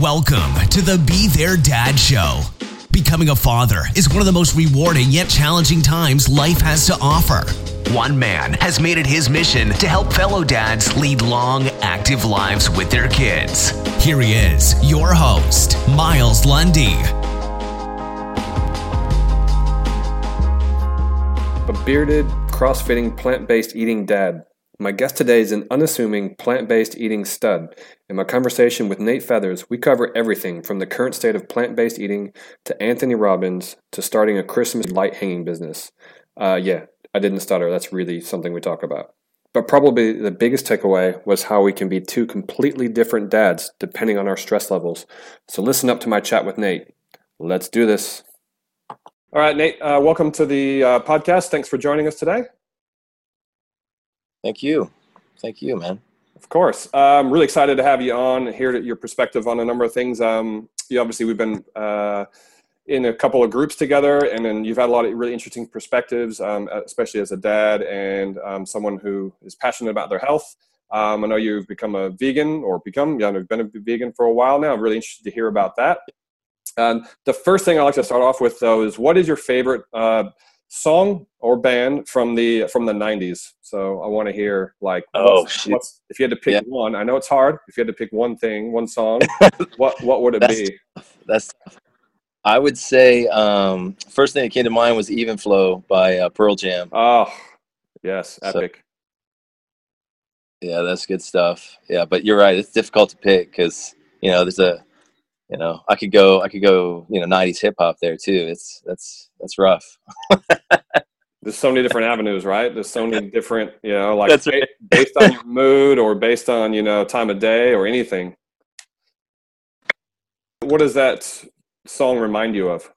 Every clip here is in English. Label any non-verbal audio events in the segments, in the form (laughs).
Welcome to the Be There Dad Show. Becoming a father is one of the most rewarding yet challenging times life has to offer. One man has made it his mission to help fellow dads lead long, active lives with their kids. Here he is, your host, Miles Lundy. A bearded, cross-fitting, plant-based eating dad. My guest today is an unassuming, plant based eating stud. In my conversation with Nate Feathers, we cover everything from the current state of plant based eating to Anthony Robbins to starting a Christmas light hanging business. Uh, yeah, I didn't stutter. That's really something we talk about. But probably the biggest takeaway was how we can be two completely different dads depending on our stress levels. So listen up to my chat with Nate. Let's do this. All right, Nate, uh, welcome to the uh, podcast. Thanks for joining us today. Thank you. Thank you, man. Of course. I'm really excited to have you on, hear your perspective on a number of things. Um, you obviously, we've been uh, in a couple of groups together, and then you've had a lot of really interesting perspectives, um, especially as a dad and um, someone who is passionate about their health. Um, I know you've become a vegan or become, yeah, you've been a vegan for a while now. I'm really interested to hear about that. And the first thing I like to start off with, though, is what is your favorite uh, song or band from the from the 90s so i want to hear like oh what's, what's, if you had to pick yeah. one i know it's hard if you had to pick one thing one song (laughs) what what would it that's be tough. that's tough. i would say um first thing that came to mind was even flow by uh, pearl jam oh yes epic so, yeah that's good stuff yeah but you're right it's difficult to pick because you know there's a you know i could go i could go you know 90s hip hop there too. It's that's that's rough. (laughs) There's so many different avenues right? There's so many different you know like right. (laughs) based on your mood or based on you know time of day or anything. What does that song remind you of?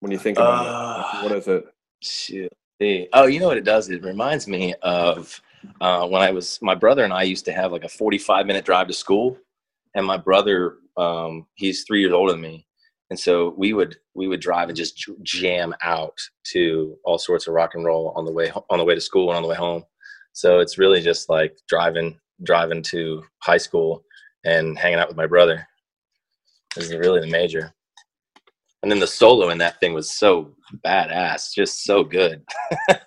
When you think about uh, it what is it? shit oh you know what it does? It reminds me of uh, when i was my brother and i used to have like a 45 minute drive to school and my brother um, he's three years older than me, and so we would we would drive and just jam out to all sorts of rock and roll on the way on the way to school and on the way home. So it's really just like driving driving to high school and hanging out with my brother. This is really the major. And then the solo in that thing was so badass, just so good. (laughs)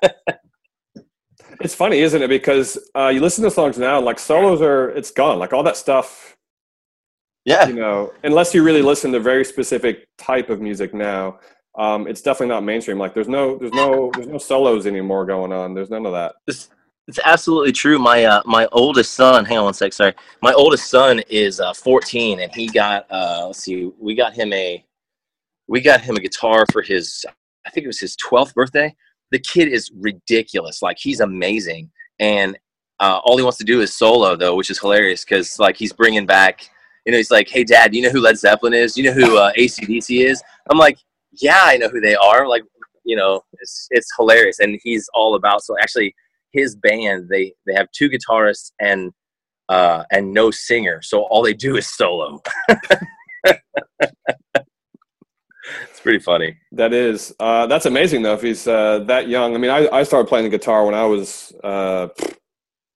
it's funny, isn't it? Because uh, you listen to songs now, like solos are, it's gone. Like all that stuff yeah. You know, unless you really listen to very specific type of music now, um, it's definitely not mainstream. Like there's no there's no there's no solos anymore going on. There's none of that. It's, it's absolutely true. My uh, my oldest son, hang on one sec, sorry. My oldest son is uh, 14, and he got uh, let's see, we got him a we got him a guitar for his I think it was his 12th birthday. The kid is ridiculous. Like he's amazing, and uh, all he wants to do is solo though, which is hilarious because like he's bringing back you know, he's like, "Hey, Dad, you know who Led Zeppelin is? You know who uh, ACDC is?" I'm like, "Yeah, I know who they are." Like, you know, it's it's hilarious, and he's all about. So actually, his band they they have two guitarists and uh, and no singer, so all they do is solo. (laughs) it's pretty funny. That is. Uh, that's amazing though. If he's uh, that young, I mean, I, I started playing the guitar when I was, uh,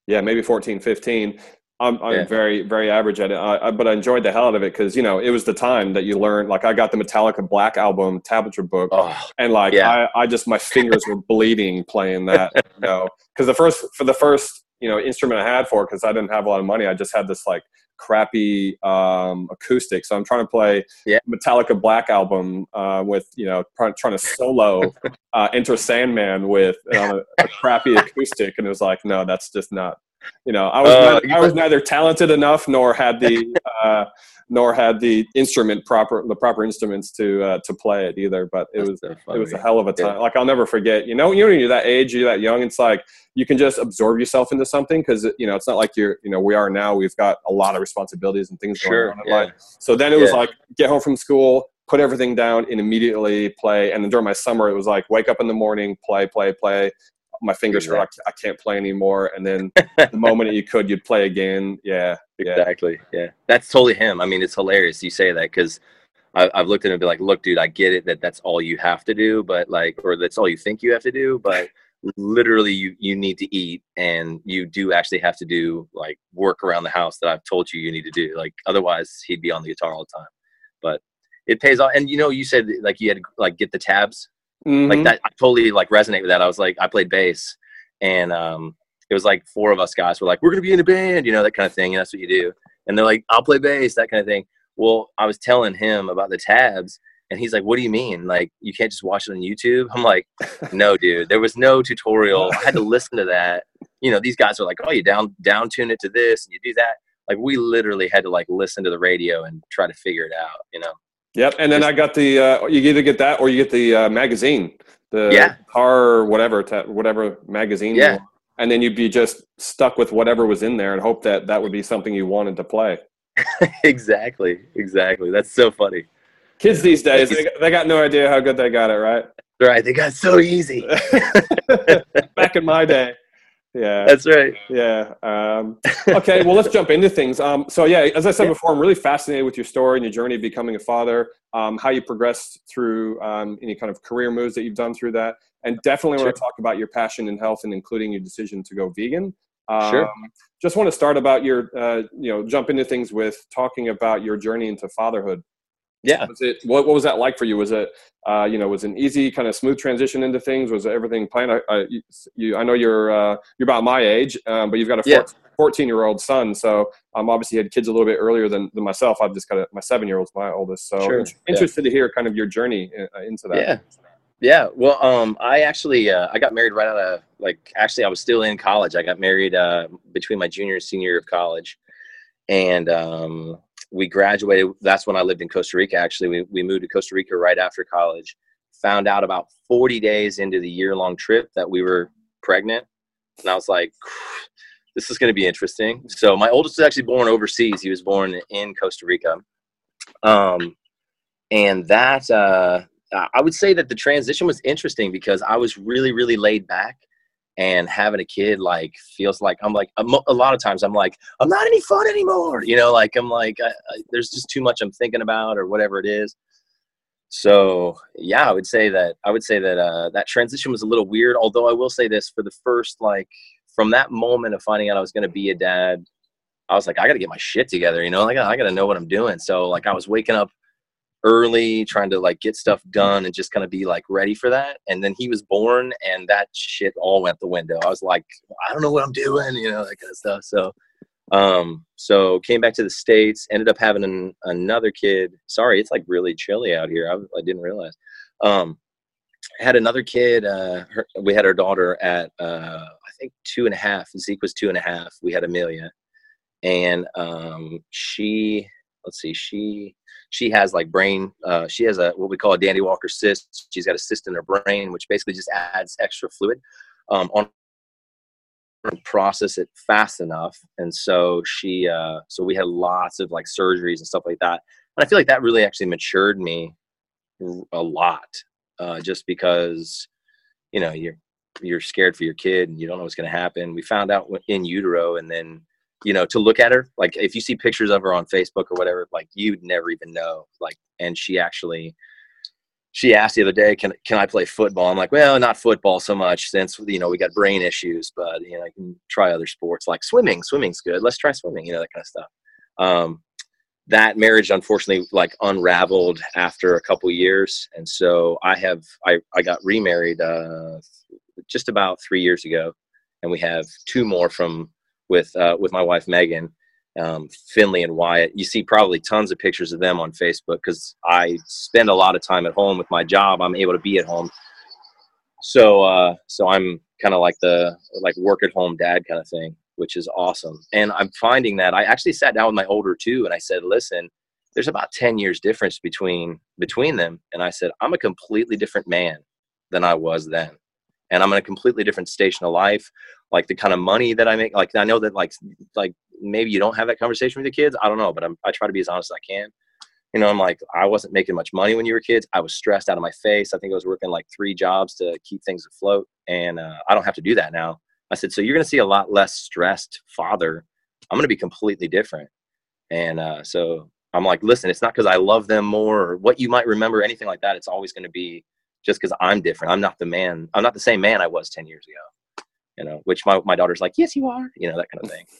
yeah, maybe 14, 15. I'm, I'm yeah. very very average at it, I, I, but I enjoyed the hell out of it because you know it was the time that you learned. Like I got the Metallica Black album tablature book, oh, and like yeah. I, I just my fingers were bleeding playing that. (laughs) You know, because the first for the first you know instrument I had for because I didn't have a lot of money, I just had this like crappy um, acoustic. So I'm trying to play yeah. Metallica Black album uh, with you know trying, trying to solo (laughs) uh, Enter Sandman with uh, a crappy acoustic, and it was like, no, that's just not you know, I was uh, neither, I was neither talented enough nor had the uh, nor had the instrument proper the proper instruments to uh, to play it either. But it was so it was a hell of a time. Yeah. Like I'll never forget. You know, you know, when you're that age, you're that young. It's like you can just absorb yourself into something because you know it's not like you're you know we are now. We've got a lot of responsibilities and things sure, going on in yeah. life. So then it was like get home from school, put everything down and immediately play. And then during my summer, it was like wake up in the morning, play, play, play, my fingers hurt. I, I can't play anymore. And then (laughs) the moment you could, you'd play again. Yeah, exactly. Yeah, that's totally him. I mean, it's hilarious you say that because I've looked at him and be like, look, dude, I get it that that's all you have to do, but like, or that's all you think you have to do, but (laughs) literally you you need to eat and you do actually have to do like work around the house that I've told you you need to do. Like otherwise he'd be on the guitar all the time. But it pays off. And you know, you said like you had to like get the tabs. Mm-hmm. Like that I totally like resonate with that. I was like I played bass and um it was like four of us guys were like, We're gonna be in a band, you know, that kind of thing, and that's what you do. And they're like, I'll play bass, that kind of thing. Well, I was telling him about the tabs and he's like, "What do you mean? Like you can't just watch it on YouTube?" I'm like, (laughs) "No, dude. There was no tutorial. I had to listen to that. You know, these guys are like, "Oh, you down down tune it to this and you do that." Like we literally had to like listen to the radio and try to figure it out. You know. Yep. And then I got the uh, you either get that or you get the uh, magazine, the yeah. car whatever whatever magazine. Yeah. And then you'd be just stuck with whatever was in there and hope that that would be something you wanted to play. (laughs) exactly. Exactly. That's so funny. Kids these days, they, they got no idea how good they got it, right? Right. They got so easy. (laughs) Back in my day. Yeah. That's right. Yeah. Um, okay. Well, let's jump into things. Um, so, yeah, as I said before, I'm really fascinated with your story and your journey of becoming a father, um, how you progressed through um, any kind of career moves that you've done through that. And definitely sure. want to talk about your passion in health and including your decision to go vegan. sure. Um, just want to start about your, uh, you know, jump into things with talking about your journey into fatherhood. Yeah. Was it what, what was that like for you? Was it uh, you know was it an easy kind of smooth transition into things? Was everything planned? I, I, you, I know you're uh, you're about my age, um, but you've got a yeah. 14 year old son, so um, obviously had kids a little bit earlier than, than myself. I've just got a, my seven year old's my oldest, so sure. interested yeah. to hear kind of your journey uh, into that. Yeah. Yeah, well, um, I actually uh, I got married right out of like actually I was still in college. I got married uh, between my junior and senior year of college, and um, we graduated. That's when I lived in Costa Rica. Actually, we, we moved to Costa Rica right after college. Found out about 40 days into the year long trip that we were pregnant. And I was like, this is going to be interesting. So my oldest was actually born overseas. He was born in Costa Rica. Um, and that, uh, I would say that the transition was interesting because I was really, really laid back and having a kid like feels like i'm like a lot of times i'm like i'm not any fun anymore you know like i'm like I, I, there's just too much i'm thinking about or whatever it is. So yeah i would say that i would say that uh, that transition was a little weird although i will say this for the first like from that moment of finding out i was going to be a dad i was like i gotta get my shit together you know like i gotta know what i'm doing. So like i was waking up early, trying to like get stuff done and just kind of be like ready for that. And then he was born and that shit all went the window. I was like, I don't know what I'm doing, you know, that kind of stuff. So, um, so came back to the States, ended up having an, another kid. Sorry, it's like really chilly out here. I, I didn't realize. Um, had another kid. Uh, her, we had our daughter at, uh, I think two and a half. Zeke was two and a half. We had Amelia. And um, she let's see, she she has like brain. Uh, she has a what we call a Dandy Walker cyst. She's got a cyst in her brain, which basically just adds extra fluid um, on process it fast enough and so she uh so we had lots of like surgeries and stuff like that and i feel like that really actually matured me a lot uh just because you know you're you're scared for your kid and you don't know what's going to happen we found out in utero and then you know, to look at her. Like if you see pictures of her on Facebook or whatever, like you'd never even know. Like, and she actually, she asked the other day, "Can can I play football?" I'm like, "Well, not football so much since you know we got brain issues, but you know I can try other sports like swimming. Swimming's good. Let's try swimming. You know that kind of stuff." Um, that marriage unfortunately like unraveled after a couple years, and so I have I I got remarried uh, just about three years ago, and we have two more from with uh, with my wife Megan, um, Finley and Wyatt. You see probably tons of pictures of them on Facebook because I spend a lot of time at home with my job. I'm able to be at home, so uh, so I'm kind of like the like work at home dad kind of thing, which is awesome. And I'm finding that I actually sat down with my older two and I said, listen. There's about 10 years difference between between them and I said I'm a completely different man than I was then and I'm in a completely different station of life. Like the kind of money that I make, like I know that like like maybe you don't have that conversation with your kids. I don't know, but I'm, I try to be as honest as I can. You know, I'm like I wasn't making much money when you were kids. I was stressed out of my face. I think I was working like three jobs to keep things afloat, and uh, I don't have to do that now. I said, so you're going to see a lot less stressed father. I'm going to be completely different, and uh, so I'm like, listen, it's not because I love them more or what you might remember, anything like that. It's always going to be just because I'm different. I'm not the man. I'm not the same man I was ten years ago. You know, which my my daughter's like, yes, you are. You know, that kind of thing. (laughs)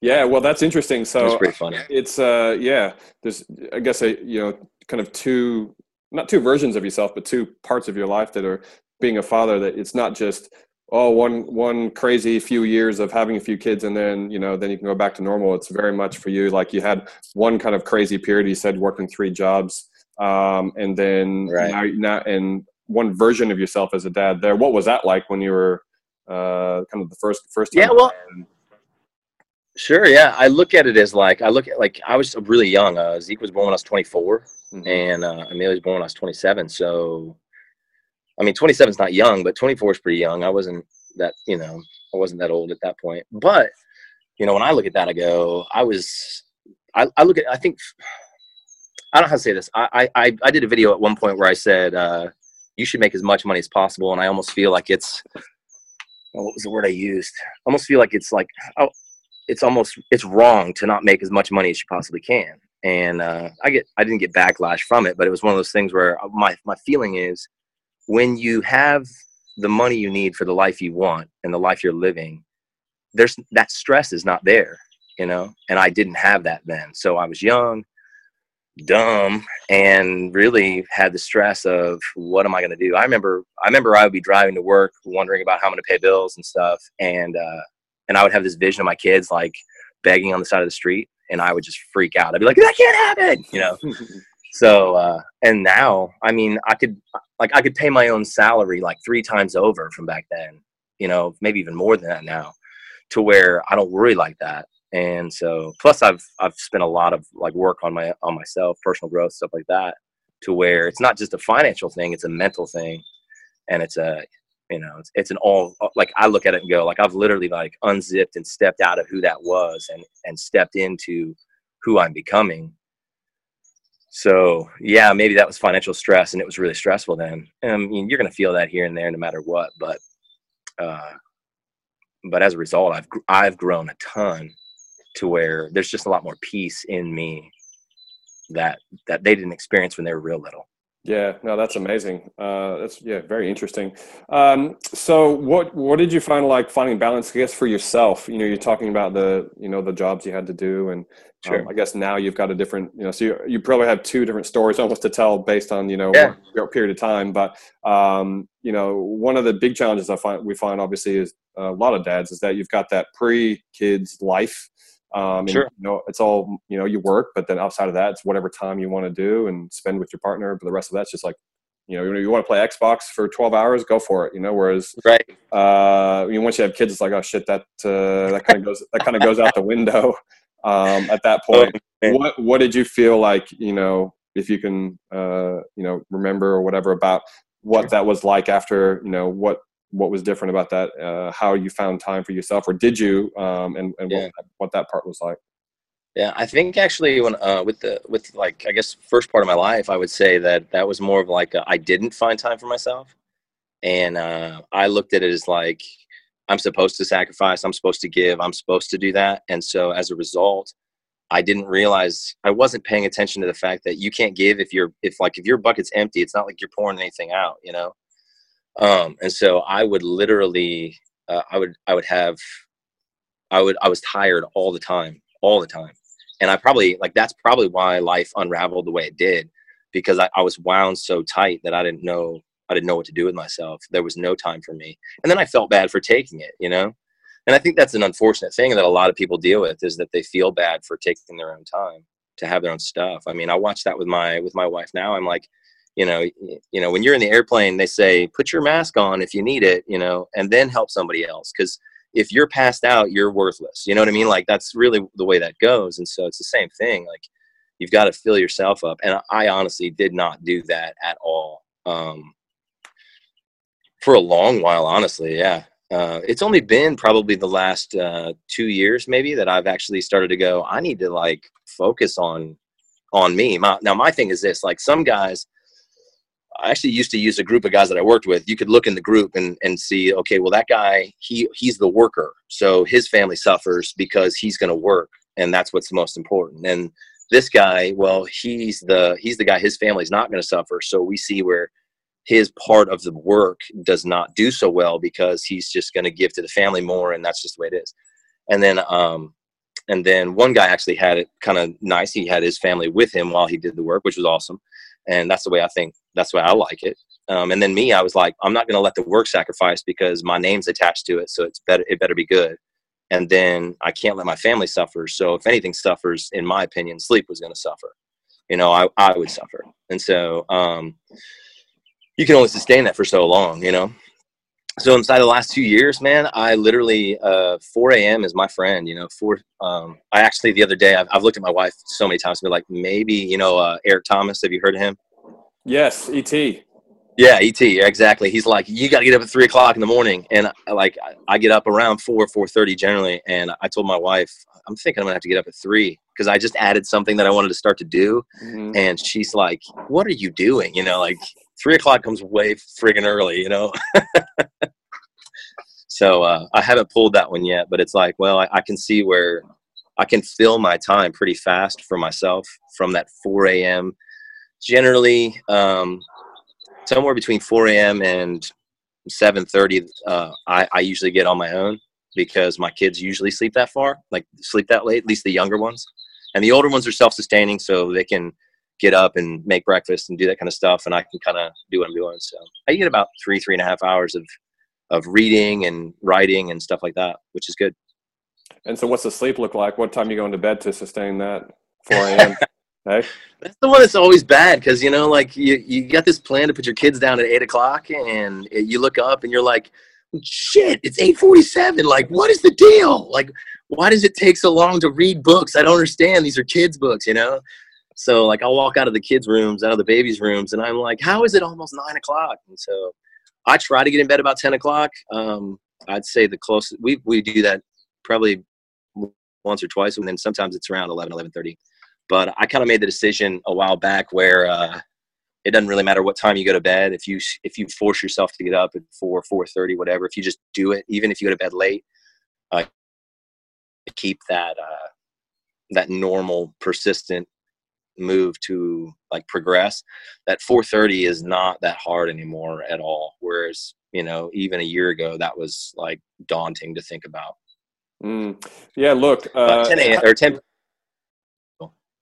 Yeah, well, that's interesting. So it's funny. It's uh, yeah. There's, I guess, a you know, kind of two, not two versions of yourself, but two parts of your life that are being a father. That it's not just oh one one crazy few years of having a few kids and then you know then you can go back to normal. It's very much for you like you had one kind of crazy period. You said working three jobs, um, and then right. now, now and one version of yourself as a dad. There, what was that like when you were uh, kind of the first first? yeah, well. Sure. Yeah, I look at it as like I look at like I was really young. Uh, Zeke was born when I was 24, mm-hmm. and uh, Amelia was born when I was 27. So, I mean, 27 is not young, but 24 is pretty young. I wasn't that you know I wasn't that old at that point. But you know, when I look at that, I go, I was. I, I look at. I think. I don't know how to say this. I I I did a video at one point where I said uh, you should make as much money as possible, and I almost feel like it's. what was the word I used? I almost feel like it's like oh, it's almost it's wrong to not make as much money as you possibly can and uh, i get i didn't get backlash from it but it was one of those things where my my feeling is when you have the money you need for the life you want and the life you're living there's that stress is not there you know and i didn't have that then so i was young dumb and really had the stress of what am i going to do i remember i remember i would be driving to work wondering about how i'm going to pay bills and stuff and uh, and I would have this vision of my kids like begging on the side of the street, and I would just freak out. I'd be like, "That can't happen," you know. (laughs) so, uh, and now, I mean, I could like I could pay my own salary like three times over from back then, you know, maybe even more than that now, to where I don't worry like that. And so, plus, I've I've spent a lot of like work on my on myself, personal growth, stuff like that, to where it's not just a financial thing; it's a mental thing, and it's a you know it's, it's an all like i look at it and go like i've literally like unzipped and stepped out of who that was and and stepped into who i'm becoming. So yeah maybe that was financial stress and it was really stressful then. I mean you're going to feel that here and there no matter what but uh but as a result i've i've grown a ton to where there's just a lot more peace in me that that they didn't experience when they were real little yeah, no, that's amazing. Uh, that's yeah, very interesting. Um, so, what what did you find like finding balance? I guess for yourself, you know, you're talking about the you know the jobs you had to do, and um, sure. I guess now you've got a different you know, so you, you probably have two different stories almost to tell based on you know yeah. one period of time. But um, you know, one of the big challenges I find we find obviously is a lot of dads is that you've got that pre kids life um, sure. And, you know, it's all you know, you work, but then outside of that, it's whatever time you want to do and spend with your partner. But the rest of that's just like, you know, you want to play Xbox for 12 hours, go for it. You know, whereas right, uh, once you have kids, it's like, oh shit, that uh, that kind of goes that kind of goes out the window. (laughs) Um, at that oh, point, oh, what what did you feel like? You know, if you can, uh, you know, remember or whatever about what that was like after, you know, what what was different about that uh, how you found time for yourself or did you um, and, and yeah. what, what, that part was like? Yeah i think actually when uh, with the with like i guess first part of my life i would say that that was more of like I didn't find time for myself. And uh, i looked at it as like i'm supposed to sacrifice i'm supposed to give i'm supposed to do that. And so as a result i didn't realize i wasn't paying attention to the fact that you can't give if you're if like if your bucket's empty it's not like you're pouring anything out you know um, and so I would literally, uh, I would, I would have, I would, I was tired all the time, all the time. And I probably like, that's probably why life unraveled the way it did, because I, I was wound so tight that I didn't know, I didn't know what to do with myself. There was no time for me. And then I felt bad for taking it, you know? And I think that's an unfortunate thing that a lot of people deal with is that they feel bad for taking their own time to have their own stuff. I mean, I watch that with my, with my wife now. I'm like, you know you know when you're in the airplane they say put your mask on if you need it you know and then help somebody else because if you're passed out you're worthless you know what i mean? Like that's really the way that goes and so it's the same thing like you've got to fill yourself up and i honestly did not do that at all um, for a long while honestly yeah uh, it's only been probably the last uh, two years maybe that i've actually started to go i need to like focus on on me. My, now my thing is this like some guys I actually used to use a group of guys that I worked with. You could look in the group and, and see, okay, well, that guy, he, he's the worker. So his family suffers because he's going to work. And that's what's most important. And this guy, well, he's the, he's the guy, his family's not going to suffer. So we see where his part of the work does not do so well because he's just going to give to the family more and that's just the way it is and then um and then one guy actually had it kind of nice he had his family with him while he did the work which was awesome and that's the way i think that's the way i like it. Um, and then me i was like i'm not going to let the work sacrifice because my name's attached to it so it's better it better be good. And then i can't let my family suffer so if anything suffers in my opinion sleep was going to suffer. You know i, I would suffer. And so um, you can only sustain that for so long, you know. So inside the last two years, man, I literally uh, 4 a.m. is my friend. You know, four. Um, I actually the other day I've, I've looked at my wife so many times and be like, maybe you know uh, Eric Thomas. Have you heard of him? Yes, ET. Yeah, ET. Exactly. He's like, you got to get up at three o'clock in the morning, and I, like I get up around four, four thirty generally. And I told my wife, I'm thinking I'm gonna have to get up at three because I just added something that I wanted to start to do, mm-hmm. and she's like, "What are you doing?" You know, like three o'clock comes way friggin' early, you know. (laughs) so uh, I haven't pulled that one yet, but it's like, well, I, I, can see where I can fill my time pretty fast for myself from that 4 a.m. Generally, um, somewhere between 4 a.m. and 7:30, uh, I, I usually get on my own because my kids usually sleep that far, like sleep that late. At least the younger ones, and the older ones are self-sustaining, so they can get up and make breakfast and do that kind of stuff, and I can kind of do what I'm doing. So I get about three, three and a half hours of of reading and writing and stuff like that, which is good. And so, what's the sleep look like? What time you going to bed to sustain that? (laughs) 4 a.m. hey? That's the one that's always bad because you know, like you you got this plan to put your kids down at eight o'clock, and you look up and you're like, shit, it's eight forty-seven. Like, what is the deal? Like, why does it take so long to read books? I don't understand. These are kids' books, you know. So like I'll walk out of the kids' rooms, out of the babies' rooms, and I'm like, how is it almost nine o'clock? And so I try to get in bed about ten o'clock. Um, I'd say the closest we we do that probably once or twice, and then sometimes it's around 11, 11.30. But I kind of made the decision a while back where uh, it doesn't really matter what time you go to bed. If you if you force yourself to get up at four, four thirty, whatever, if you just do it, even if you go to bed late, uh, keep that uh, that normal, persistent move to like progress that 430 is not that hard anymore at all whereas you know even a year ago that was like daunting to think about mm. yeah look uh, 10 a.m. or 10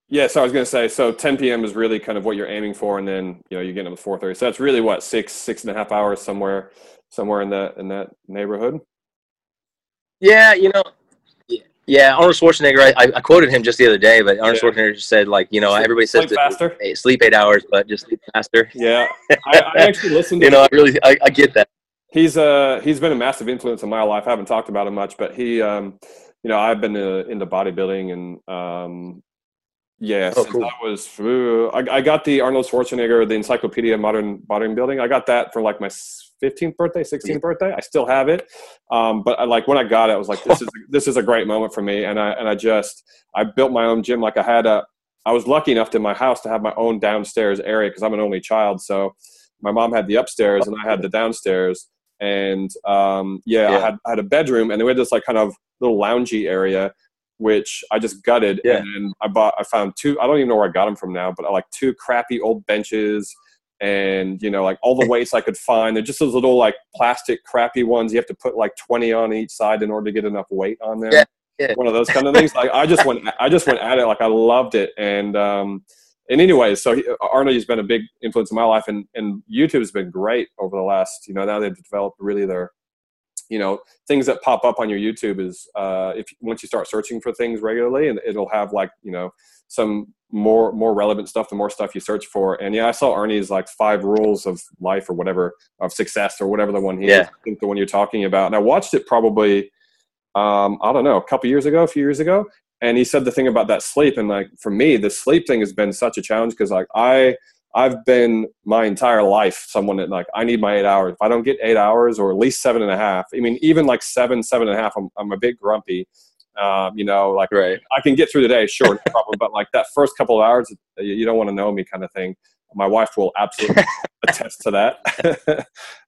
yeah so i was going to say so 10 p.m is really kind of what you're aiming for and then you know you're getting up at 4.30 so that's really what six six and a half hours somewhere somewhere in that in that neighborhood yeah you know yeah, Arnold Schwarzenegger. I, I quoted him just the other day, but Arnold yeah. Schwarzenegger said, like, you know, sleep, everybody says sleep faster. Sleep eight hours, but just sleep faster. Yeah, I, I (laughs) actually listened. To You know, I really, I, I, get that. He's uh he's been a massive influence in my life. I haven't talked about him much, but he, um, you know, I've been uh, into bodybuilding and um, yeah, oh, cool. I was, I, I got the Arnold Schwarzenegger, the Encyclopedia of Modern Building. I got that for like my 15th birthday, 16th birthday. I still have it. Um, but I like when I got it, I was like, this is, this is a great moment for me. And I, and I just, I built my own gym. Like I had a, I was lucky enough to my house to have my own downstairs area because I'm an only child. So my mom had the upstairs and I had the downstairs. And um, yeah, yeah, I had, I had a bedroom and we had this like kind of little loungy area which I just gutted. Yeah. And I bought, I found two, I don't even know where I got them from now, but I like two crappy old benches and you know like all the (laughs) weights i could find they're just those little like plastic crappy ones you have to put like 20 on each side in order to get enough weight on there yeah, yeah. one of those kind of things like i just went i just went at it like i loved it and um and anyway so he, arnold has been a big influence in my life and and youtube has been great over the last you know now they've developed really their you know things that pop up on your youtube is uh if once you start searching for things regularly and it'll have like you know some more more relevant stuff the more stuff you search for. And yeah i saw arnie's like five rules of life or whatever of success or whatever the one he yeah. is, I think the one you're talking about. And i watched it probably um i don't know a couple years ago a few years ago. And he said the thing about that sleep and like for me the sleep thing has been such a challenge because like i i've been my entire life someone that like i need my eight hours if i don't get eight hours or at least seven and a half i mean even like seven seven and a half i'm, I'm a bit grumpy um, you know, like right. I can get through the day, sure, no problem. But like that first couple of hours, you don't want to know me, kind of thing. My wife will absolutely (laughs) attest to that.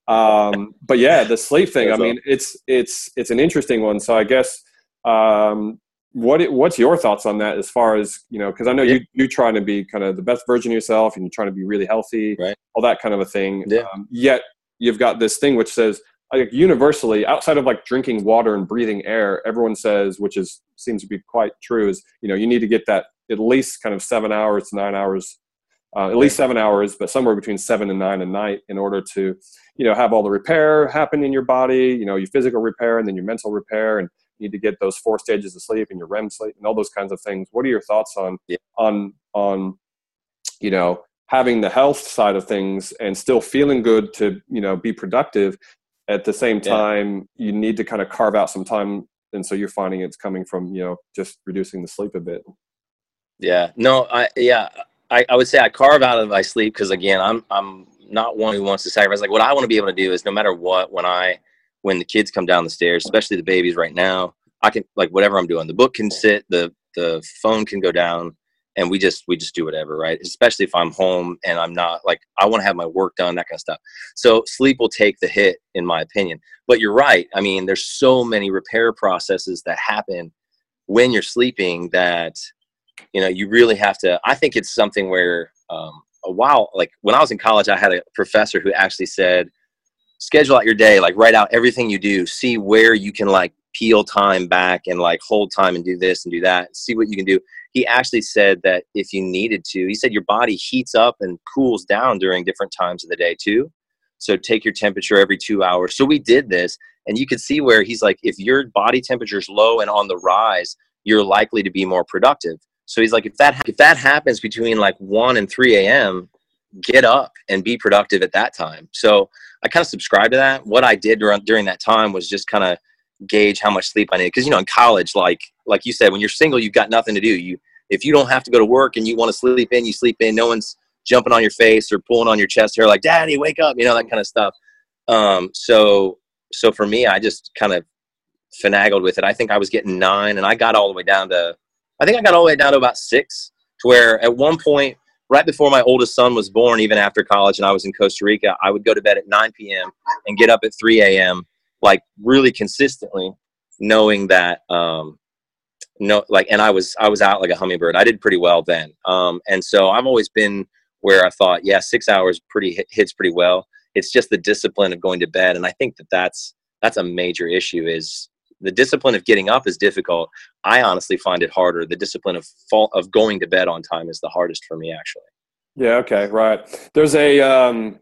(laughs) um, but yeah, the sleep thing. I mean, it's it's it's an interesting one. So I guess um, what what's your thoughts on that as far as you know because i know yeah. you you're trying to be kind of the best version of yourself and you're trying to be really healthy right. all that kind of a thing yeah. Um, yet you've got this thing which says like universally outside of like drinking water and breathing air everyone says which is seems to be quite true is you know you need to get that at least kind of seven hours to nine hours uh, at least seven hours but somewhere between seven and nine a night in order to you know have all the repair happen in your body you know your physical repair and then your mental repair and you need to get those four stages of sleep and your REM sleep and all those kinds of things. What are your thoughts on yeah. on on you know having the health side of things and still feeling good to you know be productive? At the same time yeah. you need to kind of carve out some time and so you're finding it's coming from you know just reducing the sleep a bit. Yeah. No i yeah i, I would say i carve out of my sleep because again i'm i'm not one who wants to sacrifice. Like what i want to be able to do is no matter what when i when the kids come down the stairs especially the babies right now i can like whatever i'm doing the book can sit the the phone can go down and we just we just do whatever right? Especially if i'm home and i'm not like i want to have my work done that kind of stuff. So sleep will take the hit in my opinion. But you're right i mean there's so many repair processes that happen when you're sleeping that you know you really have to i think it's something where um, a while like when i was in college i had a professor who actually said schedule out your day like write out everything you do see where you can like peel time back and like hold time and do this and do that see what you can do he actually said that if you needed to, he said your body heats up and cools down during different times of the day too. So take your temperature every two hours. So we did this, and you could see where he's like, if your body temperature is low and on the rise, you're likely to be more productive. So he's like, if that if that happens between like one and three a.m., get up and be productive at that time. So I kind of subscribe to that. What I did during, during that time was just kind of gauge how much sleep I needed. Because you know, in college, like like you said, when you're single, you've got nothing to do. You if you don't have to go to work and you want to sleep in, you sleep in. No one's jumping on your face or pulling on your chest hair like, "Daddy, wake up!" You know that kind of stuff. Um, so so for me, I just kind of finagled with it. I think I was getting nine, and I got all the way down to I think I got all the way down to about six. To where at one point, right before my oldest son was born, even after college, and I was in Costa Rica, I would go to bed at 9 p.m. and get up at 3 a.m like really consistently knowing that um no like and i was i was out like a hummingbird i did pretty well then um and so i've always been where i thought yeah six hours pretty hits pretty well it's just the discipline of going to bed and i think that that's that's a major issue is the discipline of getting up is difficult i honestly find it harder the discipline of fall of going to bed on time is the hardest for me actually yeah okay right there's a um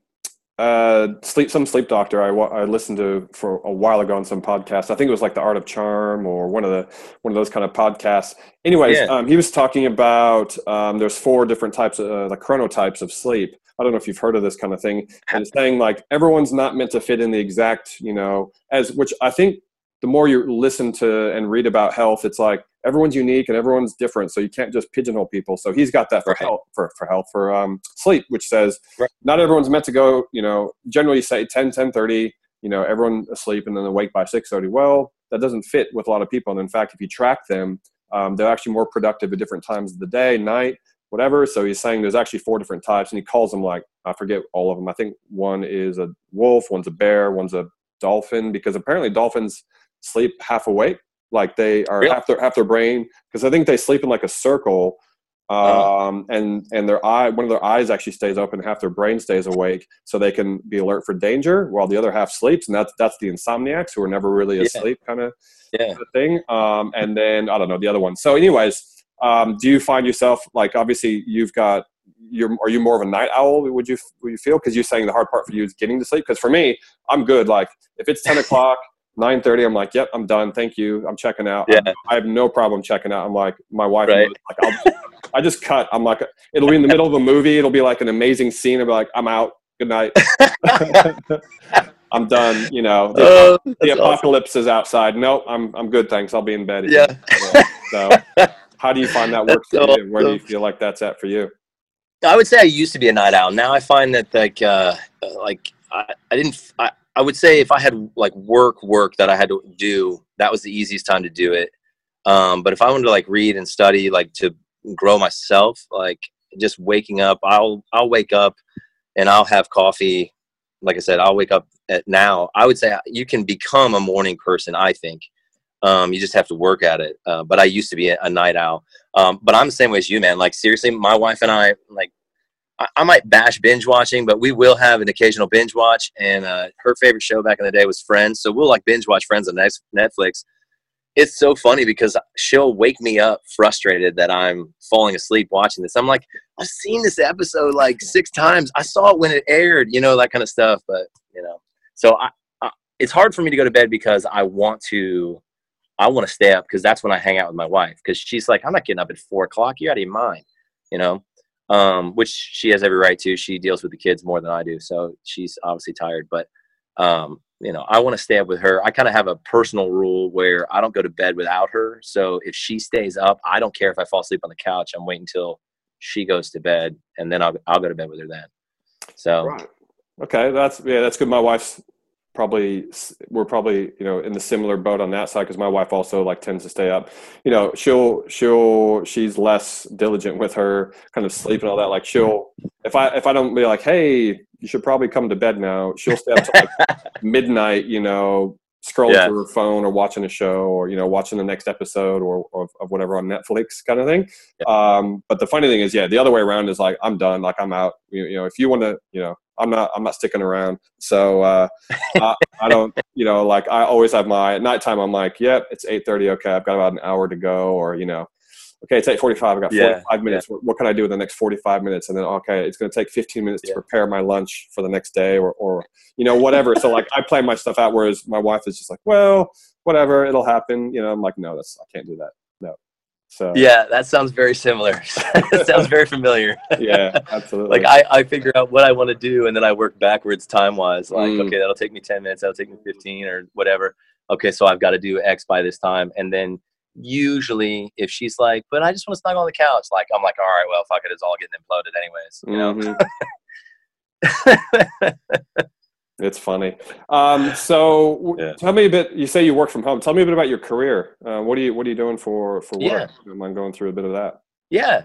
uh, sleep some sleep doctor I, I listened to for a while ago on some podcast. I think it was like the Art of Charm or one of the one of those kind of podcasts. Anyways, yeah. um, he was talking about um, there's four different types of uh, the chronotypes of sleep. I don't know if you've heard of this kind of thing. And it's saying like everyone's not meant to fit in the exact you know as which I think the more you listen to and read about health, it's like everyone's unique and everyone's different. So you can't just pigeonhole people. So he's got that for right. health, for, for health, for um, sleep, which says right. not everyone's meant to go, you know, generally say 10, 10 30, you know, everyone asleep and then awake by 6 30. Well, that doesn't fit with a lot of people. And in fact, if you track them, um, they're actually more productive at different times of the day, night, whatever. So he's saying there's actually four different types and he calls them like, I forget all of them. I think one is a wolf, one's a bear, one's a dolphin, because apparently dolphins – sleep half awake, like they are really? half their half their brain because I think they sleep in like a circle, uh-huh. um, and and their eye one of their eyes actually stays open, half their brain stays awake, so they can be alert for danger while the other half sleeps, and that's that's the insomniacs who are never really asleep, yeah. kind of yeah. thing. Um, and then I don't know the other one. So, anyways, um, do you find yourself like obviously you've got you're are you more of a night owl would you would you feel because you're saying the hard part for you is getting to sleep because for me i'm good like if it's 10 o'clock 9.30 i'm like yep i'm done. Thank you. I'm checking out. Yeah. i have no problem checking out. I'm like my wife right. like I'll, i just cut. I'm like it'll be in the middle of a movie. It'll be like an amazing scene. I'll be like i'm out. Good night. (laughs) I'm done you know. The, oh, the apocalypse awesome. is outside. No i'm i'm good thanks. I'll be in bed. Again. yeah so how do you find that (laughs) works for you? Where do you feel like that's at for you? I would say i used to be a night owl. Now i find that like uh like I, I didn't I, I would say if I had like work work that I had to do, that was the easiest time to do it. Um, but if I wanted to like read and study, like to grow myself, like just waking up, I'll I'll wake up and I'll have coffee. Like I said, I'll wake up at now. I would say you can become a morning person. I think Um, you just have to work at it. Uh, but I used to be a, a night owl. Um, but I'm the same way as you, man. Like seriously, my wife and I, like, I, might bash binge watching, but we will have an occasional binge watch. And uh, her favorite show back in the day was Friends, so we'll like binge watch Friends on Netflix. It's so funny because she'll wake me up frustrated that I'm falling asleep watching this. I'm like, I've seen this episode like six times. I saw it when it aired, you know, that kind of stuff. But you know, so I, I it's hard for me to go to bed because I want to I want to stay up because that's when I hang out with my wife because she's like, I'm not getting up at four o'clock. You're out of your mind, you know, um, which she has every right to. She deals with the kids more than I do. So she's obviously tired, but, um, you know, I want to stay up with her. I kind of have a personal rule where I don't go to bed without her. So if she stays up, I don't care if I fall asleep on the couch. I'm waiting until she goes to bed and then I'll, I'll go to bed with her then. So, right. okay. That's, yeah, that's good. My wife's probably we're probably you know in the similar boat on that side because my wife also like tends to stay up you know she'll she'll she's less diligent with her kind of sleep and all that like she'll if i if i don't be like hey you should probably come to bed now she'll stay up to like (laughs) midnight you know scrolling yeah. through her phone or watching a show or you know watching the next episode or, or of whatever on netflix kind of thing yeah. um but the funny thing is yeah the other way around is like i'm done like i'm out you, you know if you want to you know I'm not I'm not sticking around. So uh, I, I, don't (laughs) you know like I always have my at nighttime. I'm like, yep, it's 8:30. Okay, I've got about an hour to go, or you know, okay, it's 8:45. I've got 45 yeah, minutes. Yeah. What, what, can I do in the next 45 minutes? And then okay, it's going to take 15 minutes yeah. to prepare my lunch for the next day, or or you know whatever. so like I plan my stuff out, whereas my wife is just like, well, whatever, it'll happen. You know, I'm like, no, that's I can't do that. So yeah, that sounds very similar. (laughs) that sounds very familiar. yeah, absolutely. like I, I figure out what I want to do and then I work backwards time wise. Like, mm. okay, that'll take me 10 minutes, that'll take me 15 or whatever. Okay, so I've got to do X by this time. And then usually if she's like, but I just want to snuggle on the couch, like I'm like, all right, well, fuck it, it's all getting imploded anyways. You know? Mm-hmm. (laughs) It's funny. Um, so yeah. tell me a bit. You say you work from home. Tell me a bit about your career. Uh, what are you What are you doing for for work? Yeah. I'm going through a bit of that. Yeah.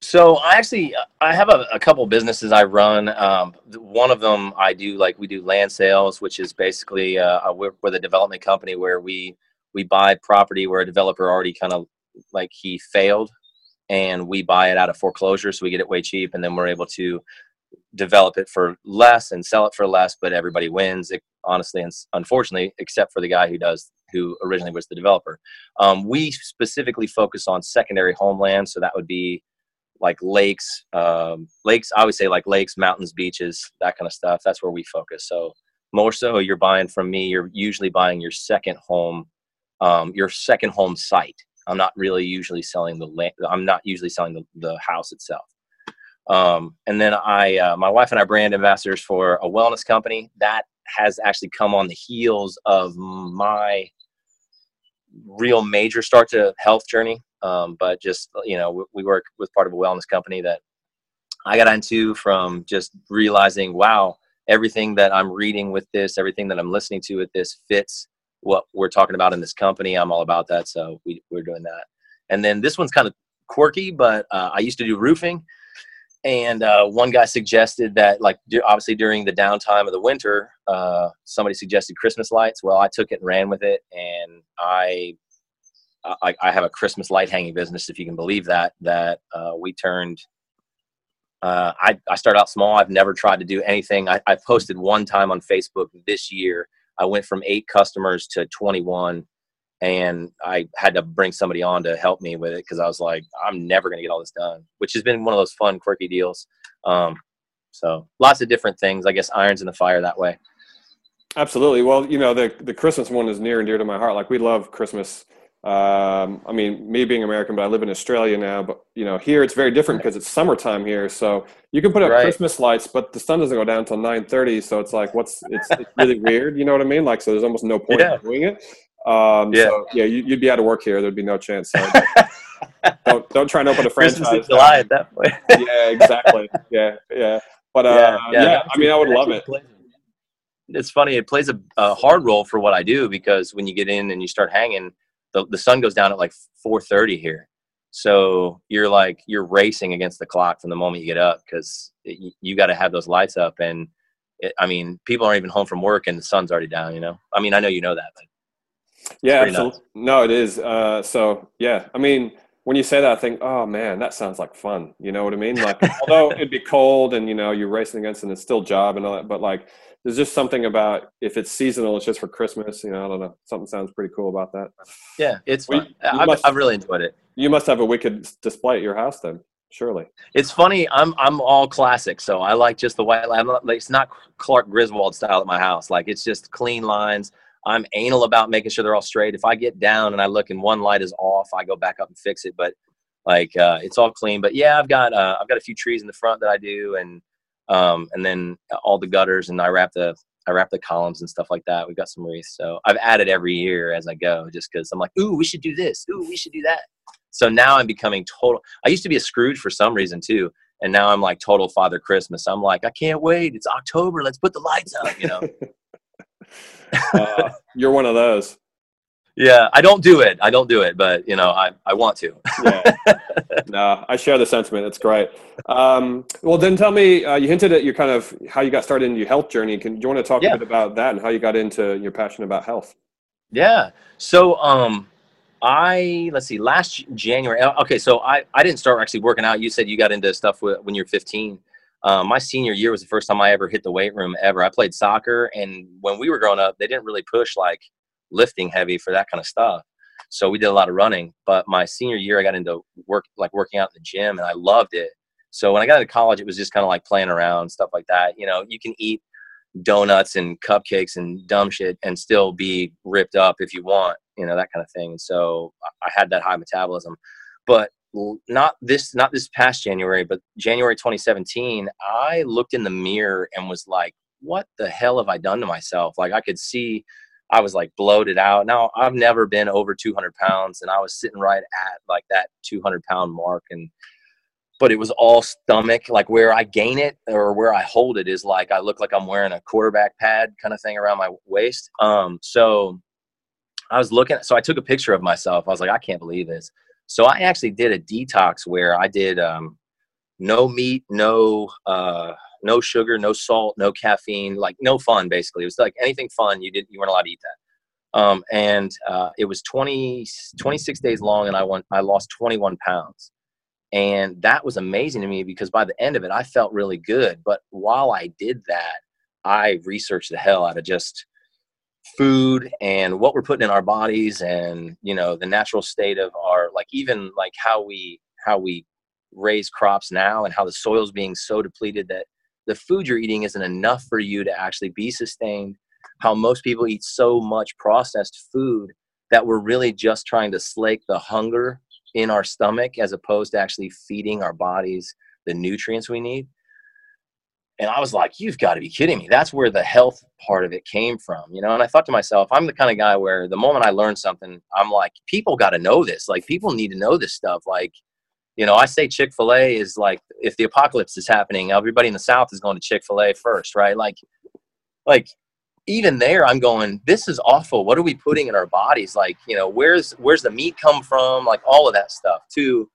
So I actually I have a, a couple businesses I run. Um, one of them I do like we do land sales, which is basically uh, we're, we're the development company where we we buy property where a developer already kind of like he failed, and we buy it out of foreclosure, so we get it way cheap, and then we're able to develop it for less and sell it for less, but everybody wins. Honestly, and unfortunately, except for the guy who does, who originally was the developer. Um, we specifically focus on secondary homeland, so that would be like lakes, um, lakes. I would say like lakes, mountains, beaches, that kind of stuff. That's where we focus. So more so, you're buying from me. You're usually buying your second home, um, your second home site. I'm not really usually selling the land. I'm not usually selling the, the house itself. Um, and then I, uh, my wife and I brand ambassadors for a wellness company that has actually come on the heels of my real major start to health journey. Um, but just, you know, we, we work with part of a wellness company that I got into from just realizing, wow, everything that I'm reading with this, everything that I'm listening to with this fits what we're talking about in this company. I'm all about that. So we, we're doing that. And then this one's kind of quirky, but uh, I used to do roofing and uh, one guy suggested that like obviously during the downtime of the winter uh, somebody suggested christmas lights. Well i took it and ran with it and i i, I have a christmas light hanging business if you can believe that that uh, we turned uh, I, I started out small. I've never tried to do anything. I, I posted one time on facebook this year. I went from eight customers to 21 and I had to bring somebody on to help me with it because I was like, I'm never going to get all this done, which has been one of those fun, quirky deals. Um, so lots of different things, I guess, irons in the fire that way. Absolutely. Well, you know, the the Christmas one is near and dear to my heart. Like we love Christmas. Um, I mean, me being American, but I live in Australia now. But you know, here it's very different because it's summertime here. So you can put up right. Christmas lights, but the sun doesn't go down until nine thirty. So it's like, what's it's, it's really weird. You know what I mean? Like, so there's almost no point yeah. in doing it. Um, yeah. So, yeah, you, would be out of work here. There'd be no chance. So (laughs) don't don't try and open a franchise. July at that point. (laughs) yeah, exactly. Yeah, yeah. But uh, yeah, yeah, yeah I mean, I would love it. It's funny. It plays a, a, hard role for what I do because when you get in and you start hanging, the, the sun goes down at like 4:30 here. So you're like you're racing against the clock from the moment you get up because you, you got to have those lights up and. It, I mean, people aren't even home from work and the sun's already down. You know. I mean, I know you know that, but Yeah, absolutely. No, it is. Uh, so yeah, I mean, when you say that, I think, oh man, that sounds like fun. You know what I mean? Like, (laughs) although it'd be cold and you know you're racing against and it's still job and all that, but like, there's just something about if it's seasonal, it's just for Christmas. You know, I don't know. Something sounds pretty cool about that. Yeah, it's fun. Well, I've, must, I've really enjoyed it. You must have a wicked display at your house then surely. It's funny. I'm I'm all classic, so I like just the white. Like, it's not Clark Griswold style at my house. Like it's just clean lines. I'm anal about making sure they're all straight. If I get down and I look and one light is off, I go back up and fix it. But like uh, it's all clean. But yeah, I've got uh, I've got a few trees in the front that I do, and um, and then all the gutters, and I wrap the I wrap the columns and stuff like that. We've got some wreaths, so I've added every year as I go, just because I'm like, ooh, we should do this. Ooh, we should do that. So now I'm becoming total. I used to be a Scrooge for some reason too, and now I'm like total Father Christmas. I'm like, I can't wait. It's October. Let's put the lights up. You know. (laughs) uh, (laughs) you're one of those. Yeah, I don't do it. I don't do it, but you know, I, I want to. yeah. (laughs) No, I share the sentiment. It's great. Um, well, then tell me. Uh, you hinted at your kind of how you got started in your health journey. Can do you want to talk yeah. a bit about that and how you got into your passion about health? Yeah. So, um, I let's see, last January. Uh, okay, so I I didn't start actually working out. You said you got into stuff when you're 15. Um, my senior year was the first time I ever hit the weight room ever. I played soccer, and when we were growing up, they didn't really push like lifting heavy for that kind of stuff. So we did a lot of running. But my senior year, I got into work like working out in the gym, and I loved it. So when I got into college, it was just kind of like playing around, stuff like that. You know, you can eat donuts and cupcakes and dumb shit and still be ripped up if you want you know that kind of thing. So I had that high metabolism, but not this not this past January, but January 2017, I looked in the mirror and was like, what the hell have I done to myself? Like I could see I was like bloated out. Now I've never been over 200 pounds, and I was sitting right at like that 200 pound mark, and but it was all stomach. Like where I gain it or where I hold it is like I look like I'm wearing a quarterback pad kind of thing around my waist. Um, so I was looking, so I took a picture of myself. I was like, I can't believe this. So I actually did a detox where I did um, no meat, no uh, no sugar, no salt, no caffeine, like no fun. Basically, it was like anything fun you didn't you weren't allowed to eat that. Um, and uh, it was 20, 26 days long, and I went I lost 21 pounds, and that was amazing to me because by the end of it, I felt really good. But while I did that, I researched the hell out of just food and what we're putting in our bodies and you know the natural state of our like even like how we how we raise crops now and how the soil's being so depleted that the food you're eating isn't enough for you to actually be sustained. How most people eat so much processed food that we're really just trying to slake the hunger in our stomach as opposed to actually feeding our bodies the nutrients we need and I was like, you've got to be kidding me. That's where the health part of it came from, you know? And I thought to myself, I'm the kind of guy where the moment I learn something, I'm like, people got to know this. Like, people need to know this stuff. Like, you know, I say Chick fil A is like, if the apocalypse is happening, everybody in the South is going to Chick fil A first, right? Like, like, even there i'm going this is awful what are we putting in our bodies like you know where's where's the meat come from like all of that stuff too